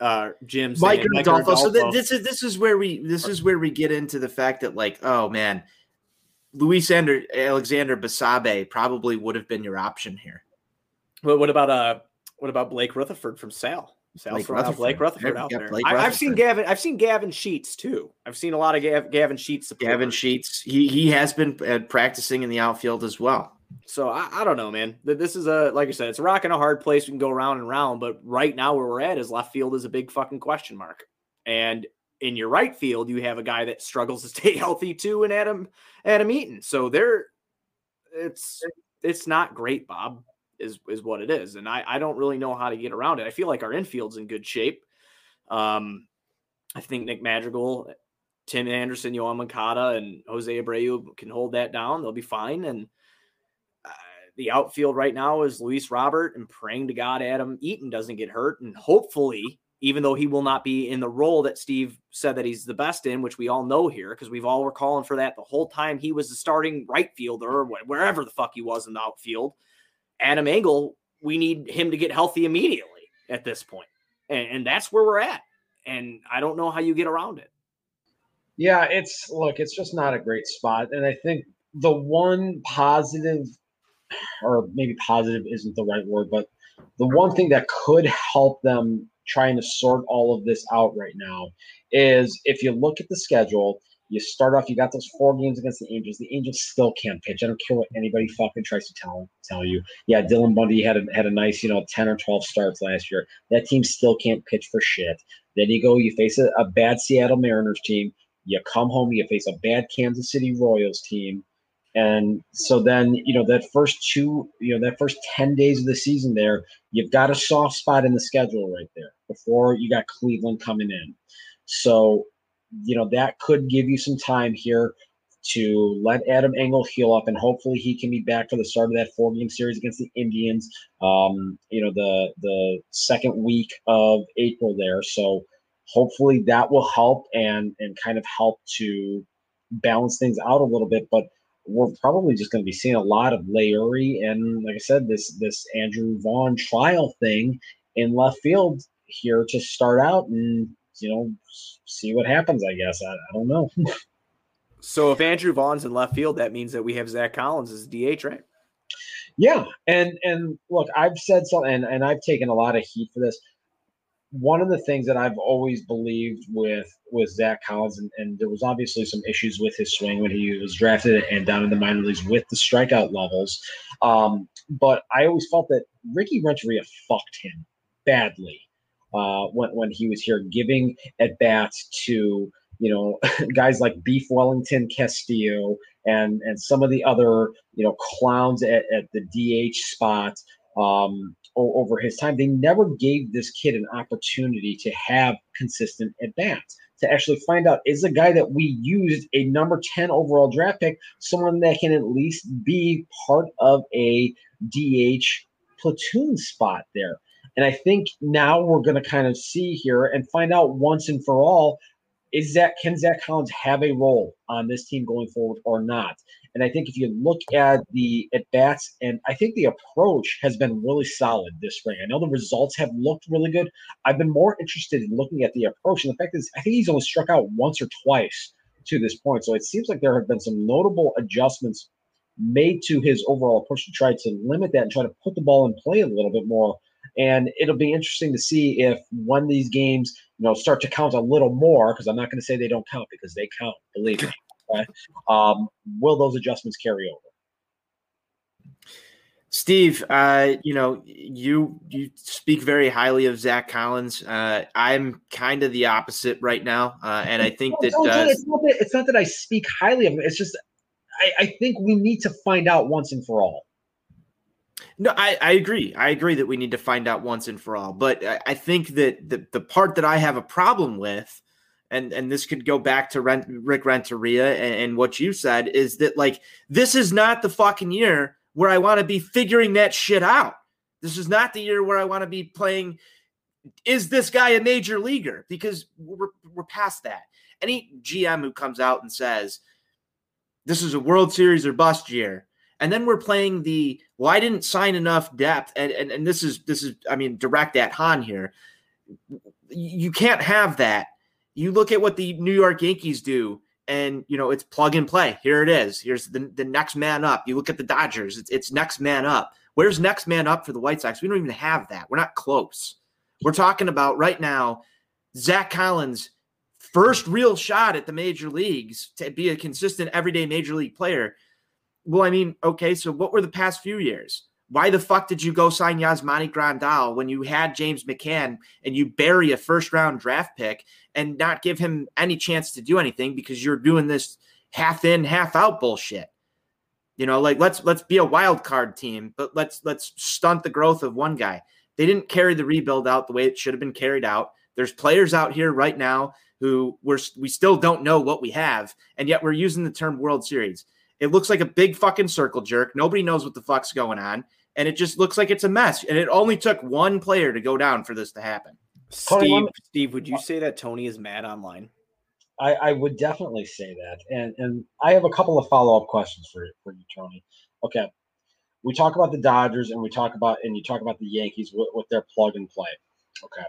[SPEAKER 1] uh, Jim,
[SPEAKER 2] Mike
[SPEAKER 1] saying,
[SPEAKER 2] Rodolfo. So th- this is this is where we this is where we get into the fact that like, oh man, Luis Ander, Alexander Basabe probably would have been your option here.
[SPEAKER 1] What, what about uh, what about Blake Rutherford from Sal? Sal's
[SPEAKER 2] Blake
[SPEAKER 1] out Blake
[SPEAKER 2] Rutherford.
[SPEAKER 1] Rutherford out there.
[SPEAKER 2] Blake
[SPEAKER 1] I, I've seen Gavin. I've seen Gavin Sheets too. I've seen a lot of Gav, Gavin Sheets.
[SPEAKER 2] Gavin. Sheets, he he has been uh, practicing in the outfield as well.
[SPEAKER 1] So I, I don't know, man. This is a like I said, it's a rock and a hard place. We can go round and round, but right now where we're at is left field is a big fucking question mark. And in your right field, you have a guy that struggles to stay healthy too, and Adam Adam Eaton. So there, it's it's not great, Bob. Is is what it is, and I I don't really know how to get around it. I feel like our infield's in good shape. Um, I think Nick Madrigal, Tim Anderson, Yoan Moncada, and Jose Abreu can hold that down. They'll be fine. And uh, the outfield right now is Luis Robert and praying to God Adam Eaton doesn't get hurt. And hopefully, even though he will not be in the role that Steve said that he's the best in, which we all know here, because we've all were calling for that the whole time he was the starting right fielder or wherever the fuck he was in the outfield. Adam Engel, we need him to get healthy immediately at this point. And, and that's where we're at. And I don't know how you get around it.
[SPEAKER 3] Yeah, it's look, it's just not a great spot. And I think the one positive, or maybe positive isn't the right word, but the one thing that could help them trying to sort all of this out right now is if you look at the schedule, you start off, you got those four games against the Angels. The Angels still can't pitch. I don't care what anybody fucking tries to tell tell you. Yeah, Dylan Bundy had a, had a nice, you know, 10 or 12 starts last year. That team still can't pitch for shit. Then you go, you face a, a bad Seattle Mariners team. You come home, you face a bad Kansas City Royals team, And so then, you know, that first two, you know, that first 10 days of the season there, you've got a soft spot in the schedule right there before you got Cleveland coming in. So, you know, that could give you some time here to let Adam Engel heal up, and hopefully he can be back for the start of that four game series against the Indians. Um, you know, the the second week of April there. So hopefully that will help and and kind of help to balance things out a little bit. But we're probably just going to be seeing a lot of Leury and, like I said, this this Andrew Vaughn trial thing in left field here to start out, and you know, see what happens. I guess I, I don't know.
[SPEAKER 1] So if Andrew Vaughn's in left field, that means that we have Zach Collins as DH, right?
[SPEAKER 3] Yeah, and and look, I've said something, and, and I've taken a lot of heat for this. One of the things that I've always believed with with Zach Collins, and, and there was obviously some issues with his swing when he was drafted and down in the minor leagues with the strikeout levels. Um, but I always felt that Ricky Renteria fucked him badly uh, when when he was here, giving at bats to you know, guys like Beef Wellington Castillo and and some of the other you know clowns at, at the DH spot um, over his time. They never gave this kid an opportunity to have consistent at bats. To actually find out is a guy that we used a number 10 overall draft pick, someone that can at least be part of a DH platoon spot there. And I think now we're going to kind of see here and find out once and for all is that can Zach Collins have a role on this team going forward or not? And I think if you look at the at bats, and I think the approach has been really solid this spring. I know the results have looked really good. I've been more interested in looking at the approach, and the fact is, I think he's only struck out once or twice to this point. So it seems like there have been some notable adjustments made to his overall approach to try to limit that and try to put the ball in play a little bit more and it'll be interesting to see if when these games, you know, start to count a little more, because I'm not going to say they don't count because they count, believe me. Okay? Um, will those adjustments carry over?
[SPEAKER 2] Steve, uh, you know, you you speak very highly of Zach Collins. Uh, I'm kind of the opposite right now, uh, and I think that, uh,
[SPEAKER 3] it's, not that it's not that I speak highly of him. It's just I, I think we need to find out once and for all.
[SPEAKER 2] No, I, I agree. I agree that we need to find out once and for all. But I, I think that the, the part that I have a problem with, and and this could go back to Rent, Rick Renteria and, and what you said, is that like this is not the fucking year where I want to be figuring that shit out. This is not the year where I want to be playing. Is this guy a major leaguer? Because we're, we're past that. Any GM who comes out and says, this is a World Series or bust year, and then we're playing the well, I didn't sign enough depth, and and, and this is this is I mean direct at Hahn here. You can't have that. You look at what the New York Yankees do, and you know it's plug and play. Here it is. Here's the, the next man up. You look at the Dodgers, it's, it's next man up. Where's next man up for the White Sox? We don't even have that. We're not close. We're talking about right now, Zach Collins' first real shot at the major leagues to be a consistent everyday major league player well, I mean, okay, so what were the past few years? Why the fuck did you go sign Yasmani Grandal when you had James McCann and you bury a first round draft pick and not give him any chance to do anything because you're doing this half in, half out bullshit? You know, like let's let's be a wild card team, but let's let's stunt the growth of one guy. They didn't carry the rebuild out the way it should have been carried out. There's players out here right now who we're we still don't know what we have, and yet we're using the term World Series. It looks like a big fucking circle jerk. Nobody knows what the fuck's going on. And it just looks like it's a mess. And it only took one player to go down for this to happen.
[SPEAKER 1] Steve, Steve, would you say that Tony is mad online?
[SPEAKER 3] I, I would definitely say that. And and I have a couple of follow-up questions for, for you, Tony. Okay. We talk about the Dodgers and we talk about and you talk about the Yankees with, with their plug and play. Okay.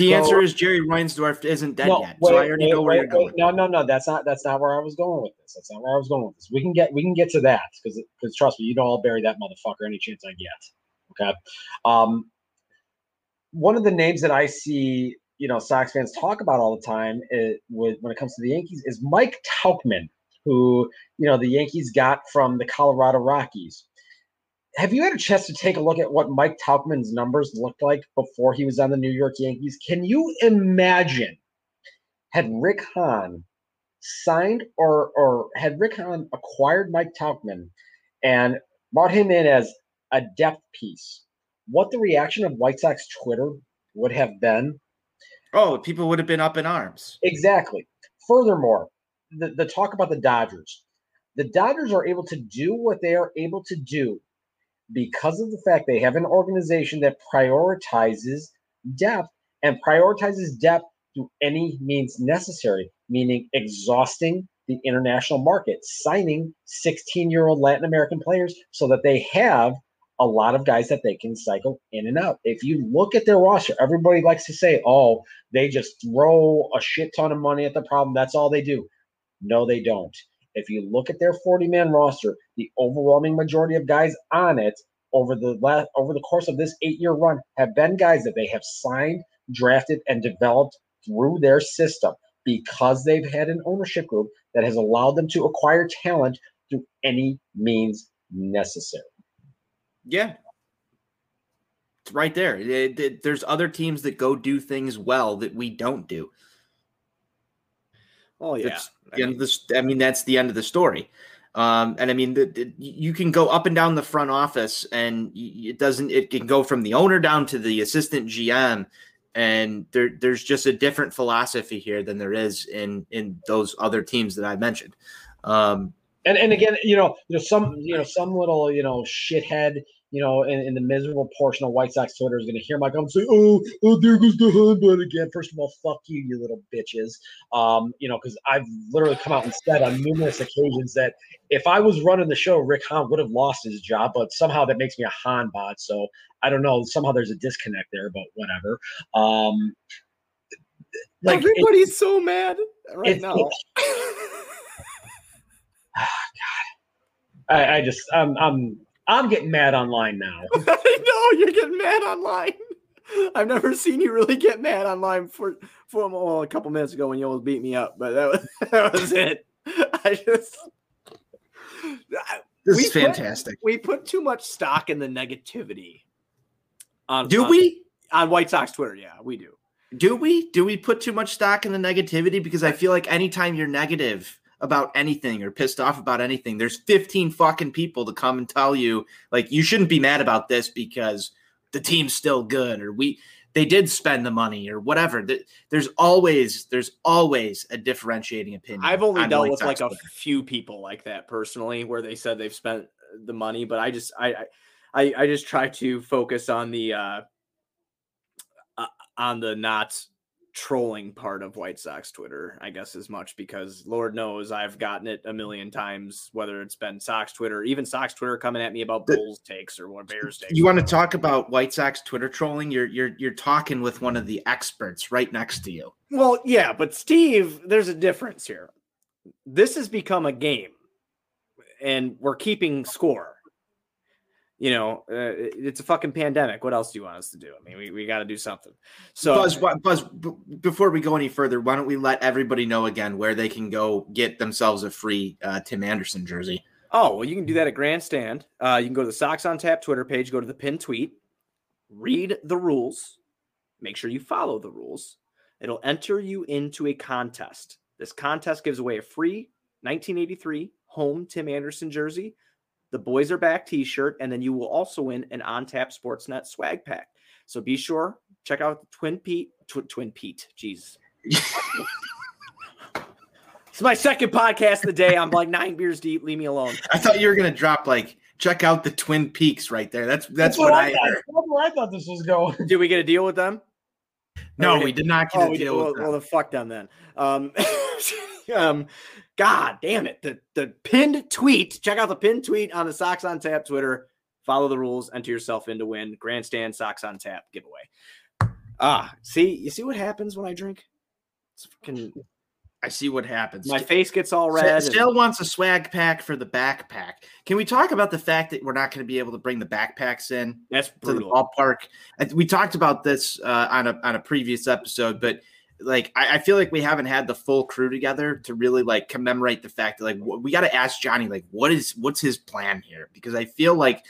[SPEAKER 2] The so, answer is Jerry Reinsdorf isn't dead no, yet. Wait, so I already wait, know where wait, you're going.
[SPEAKER 3] No, no, no. That's not that's not where I was going with this. That's not where I was going with this. We can get we can get to that because because trust me, you know I'll bury that motherfucker any chance I get. Okay. Um, one of the names that I see, you know, Sox fans talk about all the time is, with, when it comes to the Yankees is Mike Tauchman, who you know the Yankees got from the Colorado Rockies have you had a chance to take a look at what Mike Tauchman's numbers looked like before he was on the New York Yankees? Can you imagine had Rick Hahn signed or or had Rick Hahn acquired Mike Tauchman and brought him in as a depth piece, what the reaction of White Sox Twitter would have been.
[SPEAKER 2] Oh, people would have been up in arms.
[SPEAKER 3] Exactly. Furthermore, the, the talk about the Dodgers. The Dodgers are able to do what they are able to do because of the fact they have an organization that prioritizes depth and prioritizes depth through any means necessary, meaning exhausting the international market, signing 16 year old Latin American players so that they have a lot of guys that they can cycle in and out. If you look at their roster, everybody likes to say, oh, they just throw a shit ton of money at the problem. That's all they do. No, they don't. If you look at their 40 man roster, the overwhelming majority of guys on it over the last over the course of this eight year run have been guys that they have signed, drafted, and developed through their system because they've had an ownership group that has allowed them to acquire talent through any means necessary.
[SPEAKER 2] Yeah. It's right there. It, it, there's other teams that go do things well that we don't do.
[SPEAKER 1] Oh yeah.
[SPEAKER 2] I mean, the, I mean, that's the end of the story. Um, and I mean, the, the, you can go up and down the front office, and it doesn't. It can go from the owner down to the assistant GM, and there, there's just a different philosophy here than there is in in those other teams that I mentioned. Um,
[SPEAKER 3] and and again, you know, you know, some you know, some little you know shithead you know, in, in the miserable portion of White Sox Twitter is going to hear my comments say, "Oh, oh, there goes the hunt again." First of all, fuck you, you little bitches. Um, you know, because I've literally come out and said on numerous occasions that if I was running the show, Rick Hahn would have lost his job, but somehow that makes me a Hahn bot. So I don't know. Somehow there's a disconnect there, but whatever. Um,
[SPEAKER 1] like everybody's it, so mad right now.
[SPEAKER 3] Ah, God, I, I just I'm I'm I'm getting mad online now.
[SPEAKER 1] I know you're getting mad online. I've never seen you really get mad online for for well, a couple minutes ago when you almost beat me up, but that was that was it. I just
[SPEAKER 2] this is fantastic.
[SPEAKER 1] Put, we put too much stock in the negativity.
[SPEAKER 2] On do on, we
[SPEAKER 1] on White Sox Twitter? Yeah, we do.
[SPEAKER 2] Do we? Do we put too much stock in the negativity? Because I feel like anytime you're negative, about anything or pissed off about anything, there's 15 fucking people to come and tell you, like, you shouldn't be mad about this because the team's still good or we they did spend the money or whatever. There's always there's always a differentiating opinion.
[SPEAKER 1] I've only dealt with like a few people like that personally, where they said they've spent the money, but I just I I I just try to focus on the uh, uh on the not trolling part of White Sox Twitter, I guess, as much because Lord knows I've gotten it a million times, whether it's been Sox Twitter, even Sox Twitter coming at me about Bulls takes or what Bears takes.
[SPEAKER 2] You want to talk about White Sox Twitter trolling? You're you're you're talking with one of the experts right next to you.
[SPEAKER 1] Well, yeah, but Steve, there's a difference here. This has become a game, and we're keeping score you know, uh, it's a fucking pandemic. What else do you want us to do? I mean, we, we got to do something. So,
[SPEAKER 2] Buzz, Buzz, b- before we go any further, why don't we let everybody know again where they can go get themselves a free uh, Tim Anderson jersey?
[SPEAKER 1] Oh, well, you can do that at Grandstand. Uh, you can go to the Sox on Tap Twitter page, go to the pin tweet, read the rules, make sure you follow the rules. It'll enter you into a contest. This contest gives away a free 1983 home Tim Anderson jersey the Boys Are Back t shirt, and then you will also win an On Tap Sportsnet swag pack. So be sure, check out the Twin Pete, tw- Twin Pete, jeez. it's my second podcast of the day. I'm like nine beers deep. Leave me alone.
[SPEAKER 2] I thought you were gonna drop like check out the Twin Peaks right there. That's that's, that's what, what, I, I heard.
[SPEAKER 3] That's where I thought this was going.
[SPEAKER 1] Did we get a deal with them?
[SPEAKER 2] No, we did not get oh, a deal
[SPEAKER 1] well,
[SPEAKER 2] with them.
[SPEAKER 1] Well, the fuck them then. Um, um, God damn it. The the pinned tweet. Check out the pinned tweet on the Sox on Tap Twitter. Follow the rules, enter yourself in to win. Grandstand Sox on Tap giveaway. Ah, see, you see what happens when I drink? It's
[SPEAKER 2] I see what happens.
[SPEAKER 1] My face gets all red.
[SPEAKER 2] Still and... wants a swag pack for the backpack. Can we talk about the fact that we're not going to be able to bring the backpacks in
[SPEAKER 1] That's brutal.
[SPEAKER 2] to the ballpark? We talked about this uh, on a on a previous episode, but like I, I, feel like we haven't had the full crew together to really like commemorate the fact that like we got to ask Johnny like what is what's his plan here because I feel like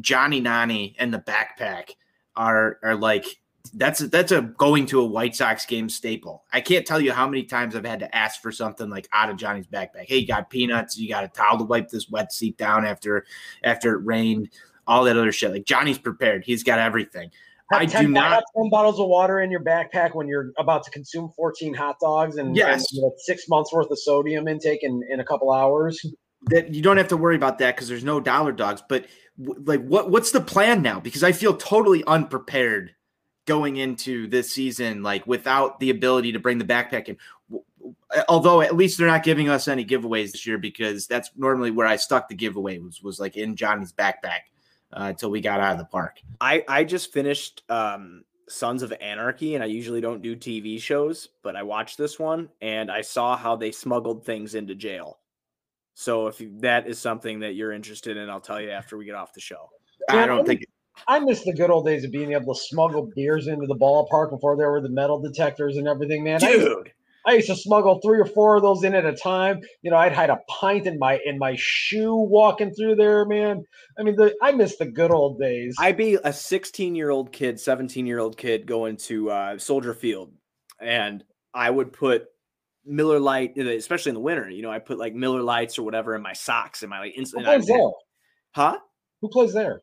[SPEAKER 2] Johnny Nani and the backpack are are like that's a, that's a going to a White Sox game staple. I can't tell you how many times I've had to ask for something like out of Johnny's backpack. Hey, you got peanuts? You got a towel to wipe this wet seat down after after it rained? All that other shit. Like Johnny's prepared. He's got everything. I
[SPEAKER 3] 10
[SPEAKER 2] do not.
[SPEAKER 3] have 10 bottles of water in your backpack when you're about to consume 14 hot dogs and,
[SPEAKER 2] Yes.
[SPEAKER 3] and, you know, six months worth of sodium intake in, in a couple hours.
[SPEAKER 2] that you don't have to worry about that because there's no dollar dogs. But w- like, what what's the plan now? Because I feel totally unprepared going into this season, like without the ability to bring the backpack in. Although at least they're not giving us any giveaways this year because that's normally where I stuck the giveaway was was like in Johnny's backpack uh, until we got out of the park.
[SPEAKER 1] I I just finished um Sons of Anarchy and I usually don't do TV shows, but I watched this one and I saw how they smuggled things into jail. So if you, that is something that you're interested in, I'll tell you after we get off the show.
[SPEAKER 2] I don't think
[SPEAKER 3] I miss the good old days of being able to smuggle beers into the ballpark before there were the metal detectors and everything, man. I
[SPEAKER 1] Dude,
[SPEAKER 3] I used to smuggle three or four of those in at a time. You know, I'd hide a pint in my in my shoe walking through there, man. I mean, the, I miss the good old days.
[SPEAKER 1] I'd be a 16 year old kid, 17 year old kid going to uh, Soldier Field, and I would put Miller Lite, especially in the winter. You know, I put like Miller Lites or whatever in my socks and my like
[SPEAKER 3] Who plays there?
[SPEAKER 1] Huh?
[SPEAKER 3] Who plays there?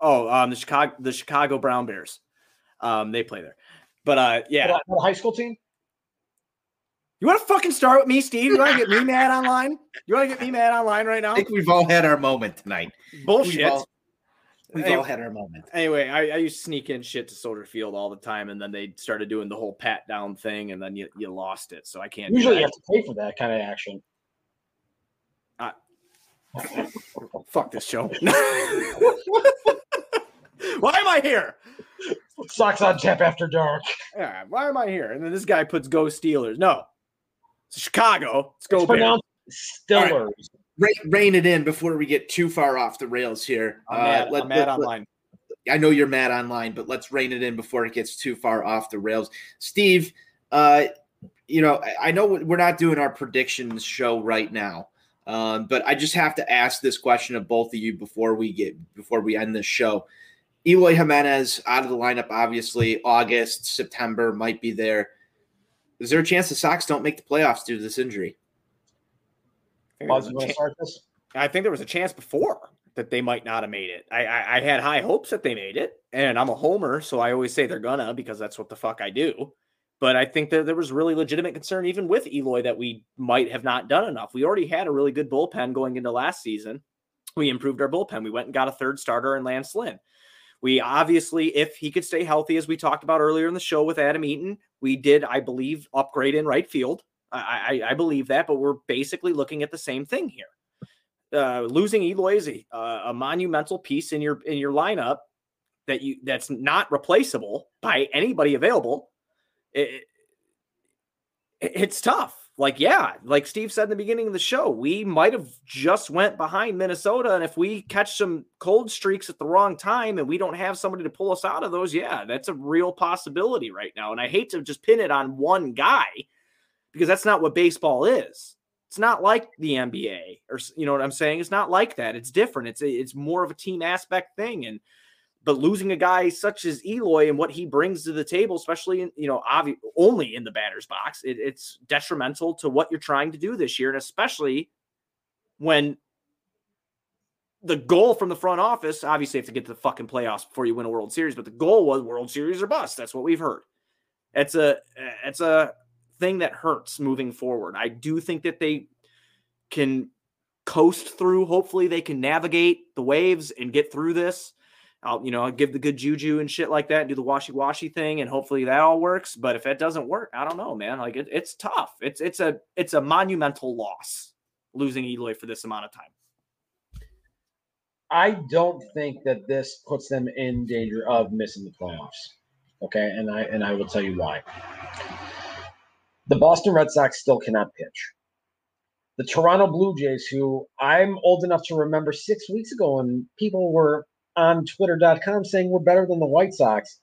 [SPEAKER 1] Oh, um, the Chicago, the Chicago Brown Bears. Um, they play there. But uh, yeah,
[SPEAKER 3] a high school team?
[SPEAKER 1] You want to fucking start with me, Steve? You want to get me mad online? You want to get me mad online right now?
[SPEAKER 2] I think we've all had our moment tonight.
[SPEAKER 1] Bullshit.
[SPEAKER 2] We've all, we've
[SPEAKER 1] Anyway-
[SPEAKER 2] all had our moment.
[SPEAKER 1] anyway, I, I used to sneak in shit to Soldier Field all the time, and then they started doing the whole pat down thing, and then you, you lost it. So I can't.
[SPEAKER 3] Usually you have to pay for that kind of action.
[SPEAKER 1] fuck this show. Why am I here?
[SPEAKER 3] Sox on Tap after dark.
[SPEAKER 1] Yeah, why am I here? And then this guy puts "Go Steelers." No, it's Chicago. Let's go.
[SPEAKER 3] It's pronounced Stillers.
[SPEAKER 2] Rein, rein it in before we get too far off the rails here.
[SPEAKER 1] I'm
[SPEAKER 2] Uh,
[SPEAKER 1] mad,
[SPEAKER 2] let-
[SPEAKER 1] I'm mad
[SPEAKER 2] let- let-
[SPEAKER 1] online.
[SPEAKER 2] I know you're mad online, but let's rein it in before it gets too far off the rails. Steve, uh, you know, I, I know we're not doing our predictions show right now, um, but I just have to ask this question of both of you before we get before we end this show. Eloy Jimenez out of the lineup, obviously. August, September might be there. Is there a chance the Sox don't make the playoffs due to this injury?
[SPEAKER 1] I think there was a
[SPEAKER 3] you want
[SPEAKER 1] chan-
[SPEAKER 3] to start this?
[SPEAKER 1] I think there was a chance before that they might not have made it. I, I I had high hopes that they made it, and I'm a homer, so I always say they're gonna because that's what the fuck I do. But I think that there was really legitimate concern, even with Eloy, that we might have not done enough. We already had a really good bullpen going into last season. We improved our bullpen. We went and got a third starter in Lance Lynn. We obviously, if he could stay healthy, as we talked about earlier in the show with Adam Eaton, we did, I believe, upgrade in right field. I, I, I believe that, but we're basically looking at the same thing here. Uh, losing Eloy is a, a monumental piece in your in your lineup that you that's not replaceable by anybody available. It, it- it's tough. Like yeah, like Steve said in the beginning of the show, we might have just went behind Minnesota, and if we catch some cold streaks at the wrong time and we don't have somebody to pull us out of those, yeah, that's a real possibility right now. And I hate to just pin it on one guy because that's not what baseball is. It's not like the NBA or you know what I'm saying. It's not like that. It's different. It's it's more of a team aspect thing. And but losing a guy such as Eloy and what he brings to the table, especially in you know only in the batter's box, it, it's detrimental to what you're trying to do this year, and especially when the goal from the front office, obviously, you have to get to the fucking playoffs before you win a World Series, but the goal was World Series or bust. That's what we've heard. It's a it's a thing that hurts moving forward. I do think that they can coast through. Hopefully, they can navigate the waves and get through this. I'll you know I'll give the good juju and shit like that, and do the washy washy thing, and hopefully that all works. But if it doesn't work, I don't know, man. Like it, it's tough. It's it's a it's a monumental loss losing Eloy for this amount of time.
[SPEAKER 3] I don't think that this puts them in danger of missing the playoffs. Okay, and I and I will tell you why. The Boston Red Sox still cannot pitch. The Toronto Blue Jays, who I'm old enough to remember six weeks ago, and people were on Twitter.com saying we're better than the White Sox,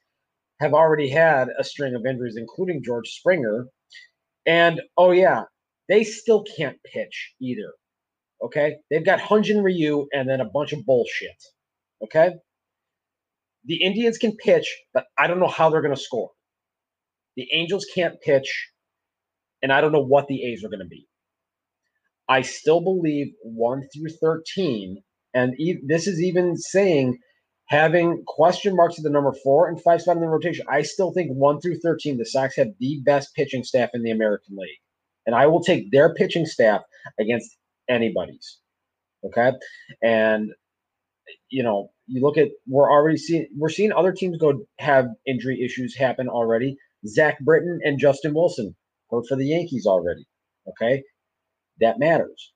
[SPEAKER 3] have already had a string of injuries, including George Springer. And oh yeah, they still can't pitch either. Okay. They've got Hyun-jin Ryu and then a bunch of bullshit. Okay. the Indians can pitch, but I don't know how they're going to score. The Angels can't pitch, and I don't know what the A's are going to be. I still believe 1 through 13, and e- this is even saying having question marks at the number four and five spot in the rotation. I still think 1 through 13, the Sox have the best pitching staff in the American League. And I will take their pitching staff against anybody's. Okay. And, you know, you look at, we're already seeing, we're seeing other teams go have injury issues happen already. Zach Britton and Justin Wilson hurt for the Yankees already. Okay. That matters.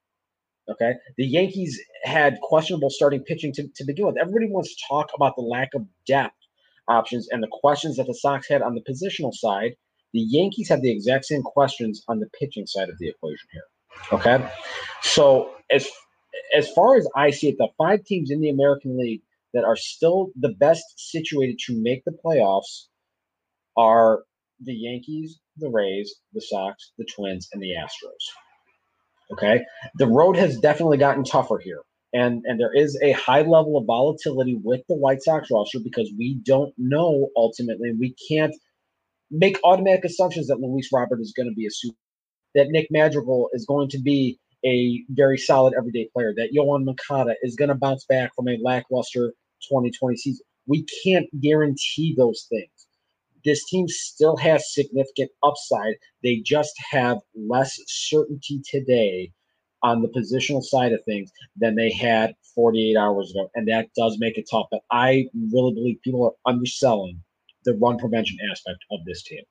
[SPEAKER 3] Okay. The Yankees had questionable starting pitching to, to begin with. Everybody wants to talk about the lack of depth options and the questions that the Sox had on the positional side. The Yankees have the exact same questions on the pitching side of the equation here. Okay. So as as far as I see it, the five teams in the American League that are still the best situated to make the playoffs are the Yankees, the Rays, the Sox, the Twins, and the Astros. Okay. The road has definitely gotten tougher here. And, and there is a high level of volatility with the White Sox roster because we don't know ultimately. We can't make automatic assumptions that Luis Robert is going to be a super, that Nick Madrigal is going to be a very solid everyday player, that Yoan Moncada is going to bounce back from a lackluster 2020 season. We can't guarantee those things. This team still has significant upside. They just have less certainty today on the positional side of things than they had 48 hours ago. And that does make it tough. But I really believe people are underselling the run prevention aspect of this team.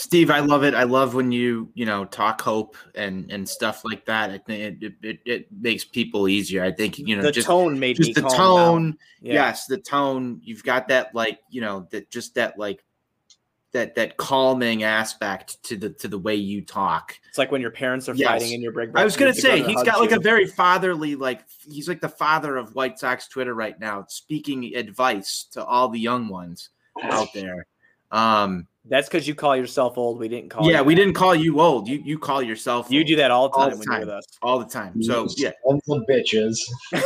[SPEAKER 2] Steve, I love it. I love when you you know talk hope and and stuff like that. I think it it, it makes people easier. I think you know
[SPEAKER 1] the
[SPEAKER 2] just,
[SPEAKER 1] tone made
[SPEAKER 2] just the tone.
[SPEAKER 1] Yeah.
[SPEAKER 2] Yes, the tone. You've got that like you know that just that like that that calming aspect to the to the way you talk.
[SPEAKER 1] It's like when your parents are
[SPEAKER 2] Yes.
[SPEAKER 1] fighting and you're break.
[SPEAKER 2] I was gonna say he's got like
[SPEAKER 1] you.
[SPEAKER 2] a very fatherly like he's like the father of White Sox Twitter right now, speaking advice to all the young ones out there. Um,
[SPEAKER 1] That's because you call yourself old. We didn't call.
[SPEAKER 2] yeah,
[SPEAKER 1] you
[SPEAKER 2] we
[SPEAKER 1] that.
[SPEAKER 2] didn't call you old. You you call yourself.
[SPEAKER 1] You
[SPEAKER 2] old
[SPEAKER 1] do that all the
[SPEAKER 2] All
[SPEAKER 1] time
[SPEAKER 2] the
[SPEAKER 1] when you're
[SPEAKER 2] time.
[SPEAKER 1] with us.
[SPEAKER 2] all the time. So yeah,
[SPEAKER 3] sons of bitches.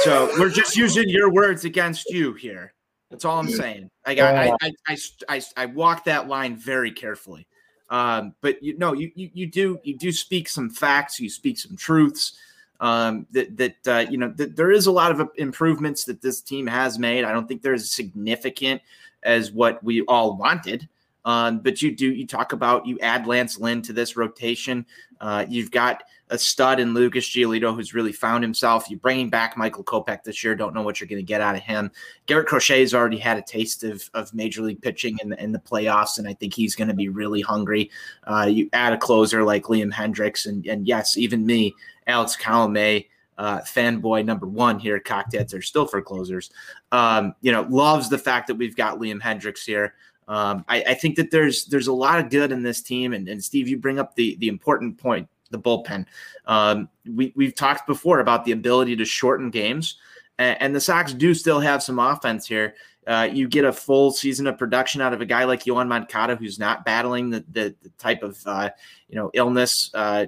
[SPEAKER 2] so we're just using your words against you here. That's all I'm saying. I got I I I, I, I walk that line very carefully. Um, but you know, you, you you do you do speak some facts. You speak some truths. Um, that that uh, you know that there is a lot of improvements that this team has made. I don't think they're as significant as what we all wanted. Um, but you do you talk about you add Lance Lynn to this rotation. Uh, you've got a stud in Lucas Giolito who's really found himself. You're bringing back Michael Kopech this year. Don't know what you're going to get out of him. Garrett Crochet's already had a taste of, of major league pitching in the, in the playoffs, and I think he's going to be really hungry. Uh, you add a closer like Liam Hendriks, and, and yes, even me, Alex Calumet, uh, fanboy number one here Cocktails are still for closers. Um, you know, loves the fact that we've got Liam Hendriks here. Um, I, I think that there's there's a lot of good in this team, and, and Steve, you bring up the the important point, the bullpen. Um, we we've talked before about the ability to shorten games, and, and the Sox do still have some offense here. Uh, you get a full season of production out of a guy like Yoan Moncada, who's not battling the the, the type of uh, you know illness. Uh,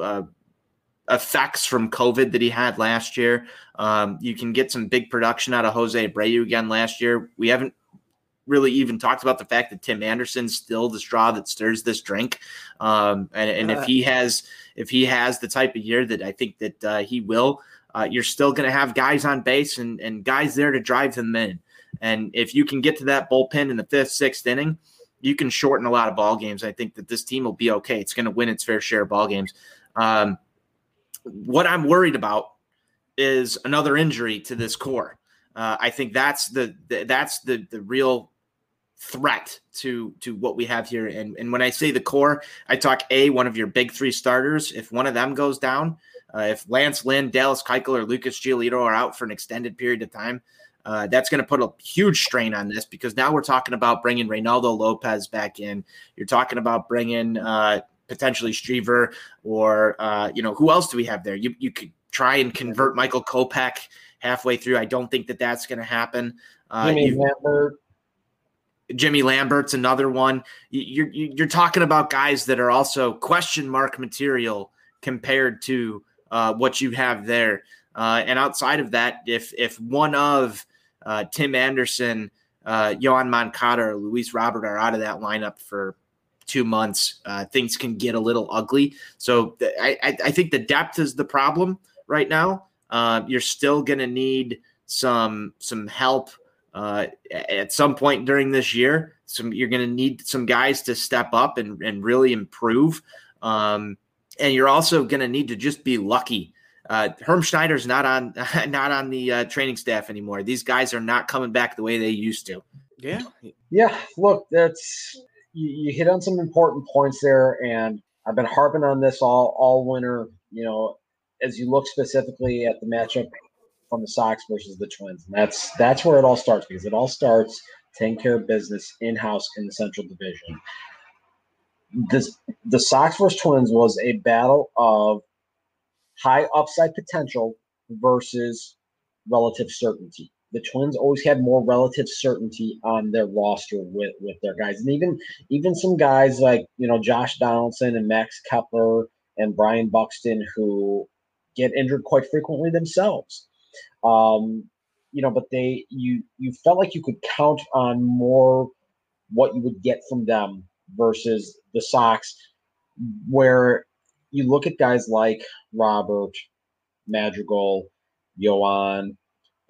[SPEAKER 2] uh, effects from COVID that he had last year. Um, you can get some big production out of Jose Abreu again last year. We haven't really even talked about the fact that Tim Anderson's still the straw that stirs this drink. Um, and, and if he has if he has the type of year that I think that uh, he will, uh, you're still going to have guys on base and, and guys there to drive them in. And if you can get to that bullpen in the fifth, sixth inning, you can shorten a lot of ball games. I think that this team will be okay. It's going to win its fair share of ball games. Um, what I'm worried about is another injury to this core. Uh, I think that's the, the that's the the real threat to to what we have here. And and when I say the core, I talk a one of your big three starters. If one of them goes down, uh, if Lance Lynn, Dallas Keuchel, or Lucas Giolito are out for an extended period of time, uh, that's going to put a huge strain on this because now we're talking about bringing Reynaldo Lopez back in. You're talking about bringing uh, potentially Stiever or uh, you know who else do we have there? You you could try and convert Michael Kopech halfway through. I don't think that that's going to happen. Uh, you've-
[SPEAKER 3] Lambert.
[SPEAKER 2] Jimmy Lambert's another one. You- You're you're talking about guys that are also question mark material compared to uh, what you have there. Uh, and outside of that, if if one of uh, Tim Anderson, uh, Yoan Moncada, or Luis Robert are out of that lineup for two months, uh, things can get a little ugly. So th- I, I, think the depth is the problem right now. Uh, you're still going to need some some help uh, at some point during this year. Some you're going to need some guys to step up and, and really improve. Um, and you're also going to need to just be lucky. Uh, Herm Schneider's not on not on the uh, training staff anymore. These guys are not coming back the way they used to.
[SPEAKER 1] Yeah,
[SPEAKER 3] yeah. Look, that's you, you hit on some important points there, and I've been harping on this all all winter. You know, as you look specifically at the matchup from the Sox versus the Twins, and that's that's where it all starts because it all starts taking care of business in house in the Central Division. This the Sox versus Twins was a battle of high upside potential versus relative certainty the Twins always had more relative certainty on their roster with with their guys, and even even some guys like you know Josh Donaldson and Max Kepler and Byron Buxton who get injured quite frequently themselves. Um, you know, but they you you felt like you could count on more what you would get from them versus the Sox, where you look at guys like Robert, Madrigal, Yoan,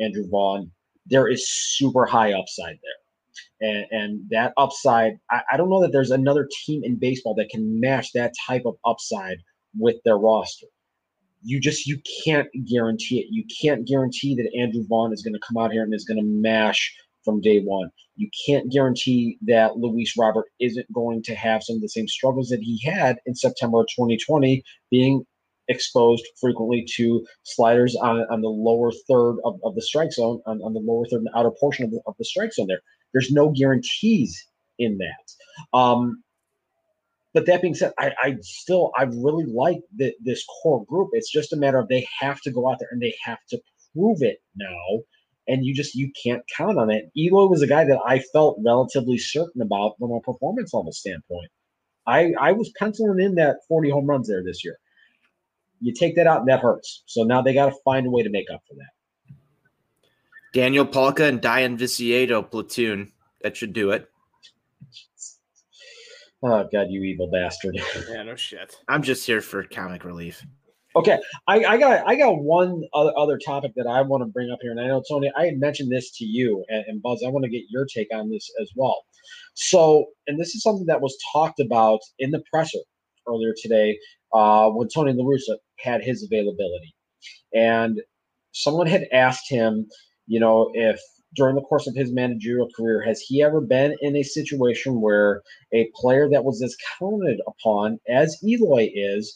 [SPEAKER 3] Andrew Vaughn, there is super high upside there. And, and that upside, I, I don't know that there's another team in baseball that can match that type of upside with their roster. You just you can't guarantee it. You can't guarantee that Andrew Vaughn is going to come out here and is going to mash from day one. You can't guarantee that Luis Robert isn't going to have some of the same struggles that he had in September of 2020, being exposed frequently to sliders on, on the lower third of, of the strike zone, on, on the lower third and outer portion of the, of the strike zone there. There's no guarantees in that. Um, but that being said, I, I still I really like the, this core group. It's just a matter of they have to go out there and they have to prove it now. And you just you can't count on it. Eloy was a guy that I felt relatively certain about from a performance level standpoint. I I was penciling in that 40 home runs there this year you take that out and that hurts. So now they got to find a way to make up for that.
[SPEAKER 2] Daniel Palka and Dayan Viciedo platoon. That should do it.
[SPEAKER 3] Oh God, you evil bastard!
[SPEAKER 1] Yeah, no shit.
[SPEAKER 2] I'm just here for comic relief.
[SPEAKER 3] Okay, I, I got I got one other, other topic that I want to bring up here, and I know Tony, I had mentioned this to you and, and Buzz. I want to get your take on this as well. So, and this is something that was talked about in the presser earlier today uh, when Tony LaRussa had his availability. And someone had asked him, you know, if during the course of his managerial career, has he ever been in a situation where a player that was as counted upon as Eloy is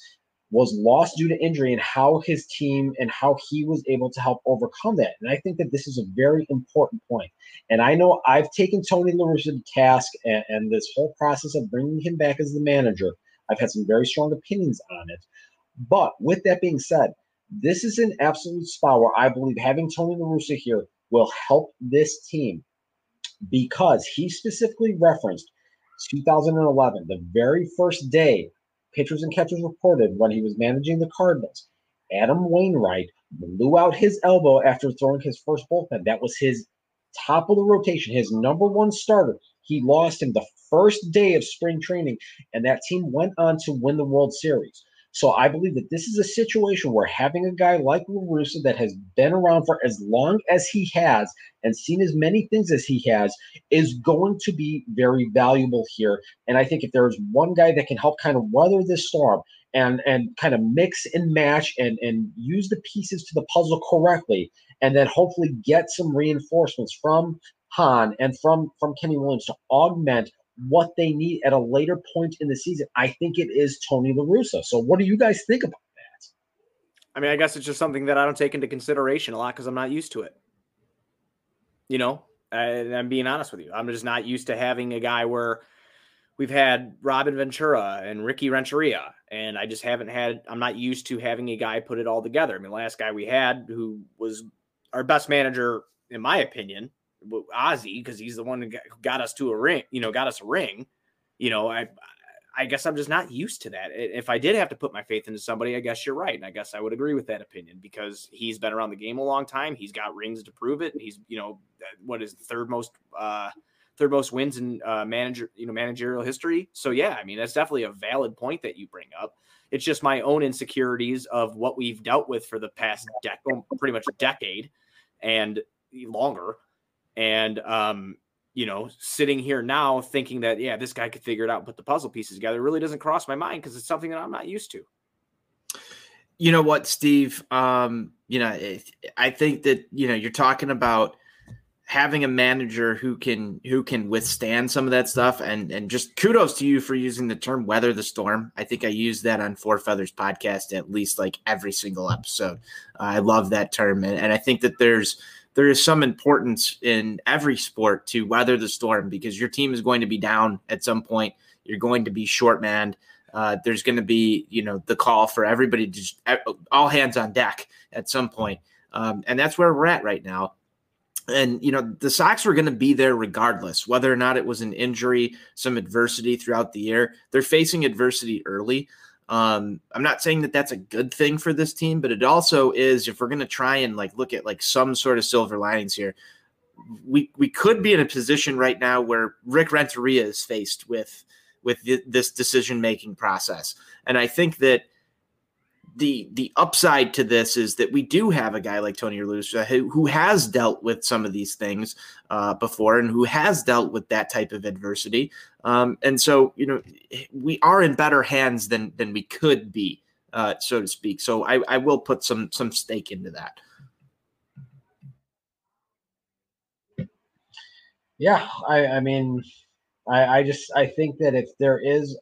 [SPEAKER 3] was lost due to injury and how his team and how he was able to help overcome that. And I think that this is a very important point. And I know I've taken Tony La Russa to task and, and this whole process of bringing him back as the manager. I've had some very strong opinions on it. But with that being said, this is an absolute spot where I believe having Tony La Russa here will help this team because he specifically referenced 2011, the very first day pitchers and catchers reported when he was managing the Cardinals. Adam Wainwright blew out his elbow after throwing his first bullpen. That was his top of the rotation, his number one starter. He lost him the first day of spring training, and that team went on to win the World Series. So I believe that this is a situation where having a guy like La Russa that has been around for as long as he has and seen as many things as he has is going to be very valuable here. And I think if there's one guy that can help kind of weather this storm and and kind of mix and match and and use the pieces to the puzzle correctly, and then hopefully get some reinforcements from Hahn and from from Kenny Williams to augment what they need at a later point in the season, I think it is Tony La Russa. So, what do you guys think about that?
[SPEAKER 1] I mean, I guess it's just something that I don't take into consideration a lot because I'm not used to it. You know, and I'm being honest with you. I'm just not used to having a guy where we've had Robin Ventura and Ricky Renteria, and I just haven't had. I'm not used to having a guy put it all together. I mean, last guy we had who was our best manager, in my opinion, Ozzie because he's the one who got us to a ring, you know, got us a ring. You know, I I guess I'm just not used to that. If I did have to put my faith into somebody, I guess you're right. And I guess I would agree with that opinion because he's been around the game a long time. He's got rings to prove it. He's, you know, what is the third most, uh, third most wins in uh, manager, you know, managerial history. So yeah, I mean, that's definitely a valid point that you bring up. It's just my own insecurities of what we've dealt with for the past decade, pretty much a decade and longer. And, um, you know, sitting here now thinking that, yeah, this guy could figure it out put the puzzle pieces together really doesn't cross my mind because it's something that I'm not used to.
[SPEAKER 2] You know what, Steve? Um, you know, I think that, you know, you're talking about having a manager who can who can withstand some of that stuff and and just kudos to you for using the term weather the storm i think i use that on four feathers podcast at least like every single episode i love that term and, and i think that there's there is some importance in every sport to weather the storm because your team is going to be down at some point. You're going to be short manned. Uh, there's going to be, you know, the call for everybody to just all hands on deck at some point. Um, and that's where we're at right now. And, you know, the Sox were going to be there regardless, whether or not it was an injury, some adversity throughout the year. They're facing adversity early. Um, I'm not saying that that's a good thing for this team, but it also is if we're going to try and like look at like some sort of silver linings here. We we could be in a position right now where Rick Renteria is faced with with th- this decision making process, and I think that the the upside to this is that we do have a guy like Tony La Russa who, who has dealt with some of these things uh, before and who has dealt with that type of adversity. Um, and so, you know, we are in better hands than than we could be, uh, so to speak. So I, I will put some some stake into that.
[SPEAKER 3] Yeah, I, I mean, I, I just I think that if there is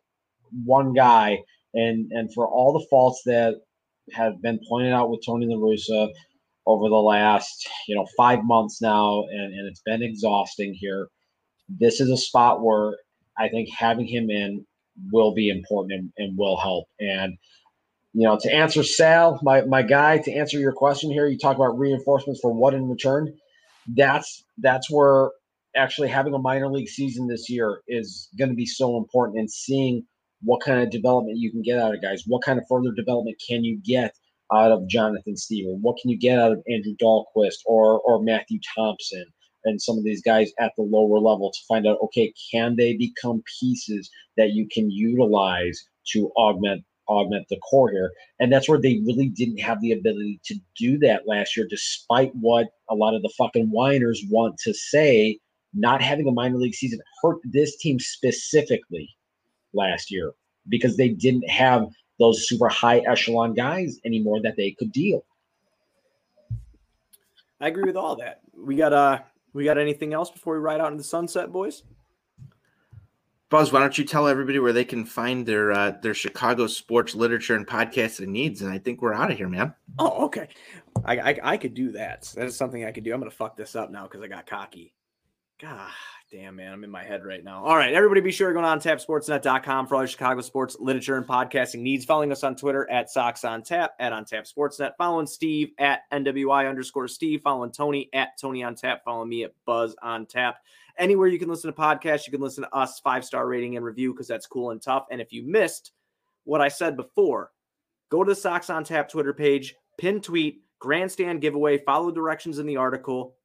[SPEAKER 3] one guy and and for all the faults that have been pointed out with Tony La Russa over the last you know five months now, and, and it's been exhausting here. This is a spot where I think having him in will be important and, and will help. And you know, to answer Sal, my my guy, to answer your question here, you talk about reinforcements for what in return. That's that's where actually having a minor league season this year is going to be so important and seeing what kind of development you can get out of guys. What kind of further development can you get out of Jonathan Stiever? What can you get out of Andrew Dalquist or or Matthew Thompson and some of these guys at the lower level to find out okay, can they become pieces that you can utilize to augment augment the core here? And that's where they really didn't have the ability to do that last year, despite what a lot of the fucking whiners want to say. Not having a minor league season hurt this team specifically last year because they didn't have those super high echelon guys anymore that they could deal.
[SPEAKER 1] I agree with all that. We got uh we got anything else before we ride out into the sunset, boys?
[SPEAKER 2] Buzz, why don't you tell everybody where they can find their uh, their Chicago sports literature and podcasting needs? And I think we're out of here, man.
[SPEAKER 1] Oh, okay. I, I I could do that. That is something I could do. I'm gonna fuck this up now because I got cocky. God damn, man, I'm in my head right now. All right, everybody be sure to go on tapsportsnet.com for all your Chicago sports literature and podcasting needs. Following us on Twitter at Sox on Tap, at On Tap Sportsnet. Following Steve at NWI underscore Steve. Following Tony at Tony on Tap. Following me at Buzz on Tap. Anywhere you can listen to podcasts, you can listen to us, five star rating and review because that's cool and tough. And if you missed what I said before, go to the Sox on Tap Twitter page, pin tweet, grandstand giveaway, follow directions in the article.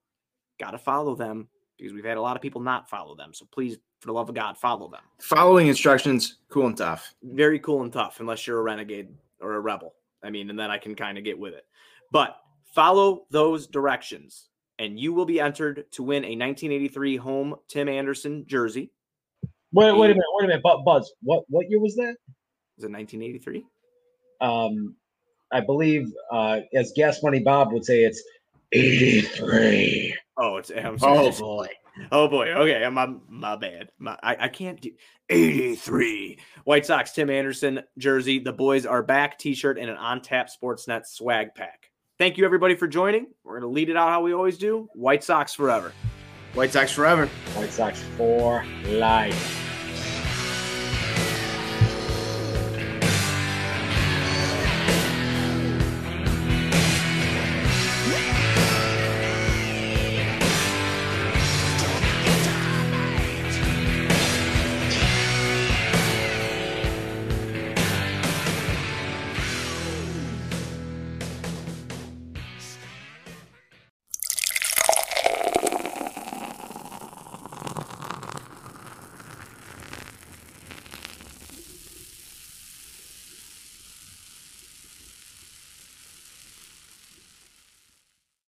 [SPEAKER 1] Got to follow them because we've had a lot of people not follow them. So please, for the love of God, follow them.
[SPEAKER 2] Following instructions, cool and tough.
[SPEAKER 1] Very cool and tough, unless you're a renegade or a rebel. I mean, and then I can kind of get with it. But follow those directions, and you will be entered to win a 1983 home Tim Anderson jersey.
[SPEAKER 3] Wait, wait a minute, wait a minute, Buzz. What what year was that?
[SPEAKER 1] Was it 1983?
[SPEAKER 3] Um, I believe, uh, as Gas Money Bob would say, it's 83.
[SPEAKER 1] Oh, it's I'm oh boy. Oh boy. Okay, my my bad. My, I, I can't do 83. White Sox Tim Anderson jersey. The boys are back. T-shirt and an on tap Sportsnet swag pack. Thank you everybody for joining. We're gonna lead it out how we always do. White Sox forever.
[SPEAKER 2] White Sox forever.
[SPEAKER 3] White Sox for life.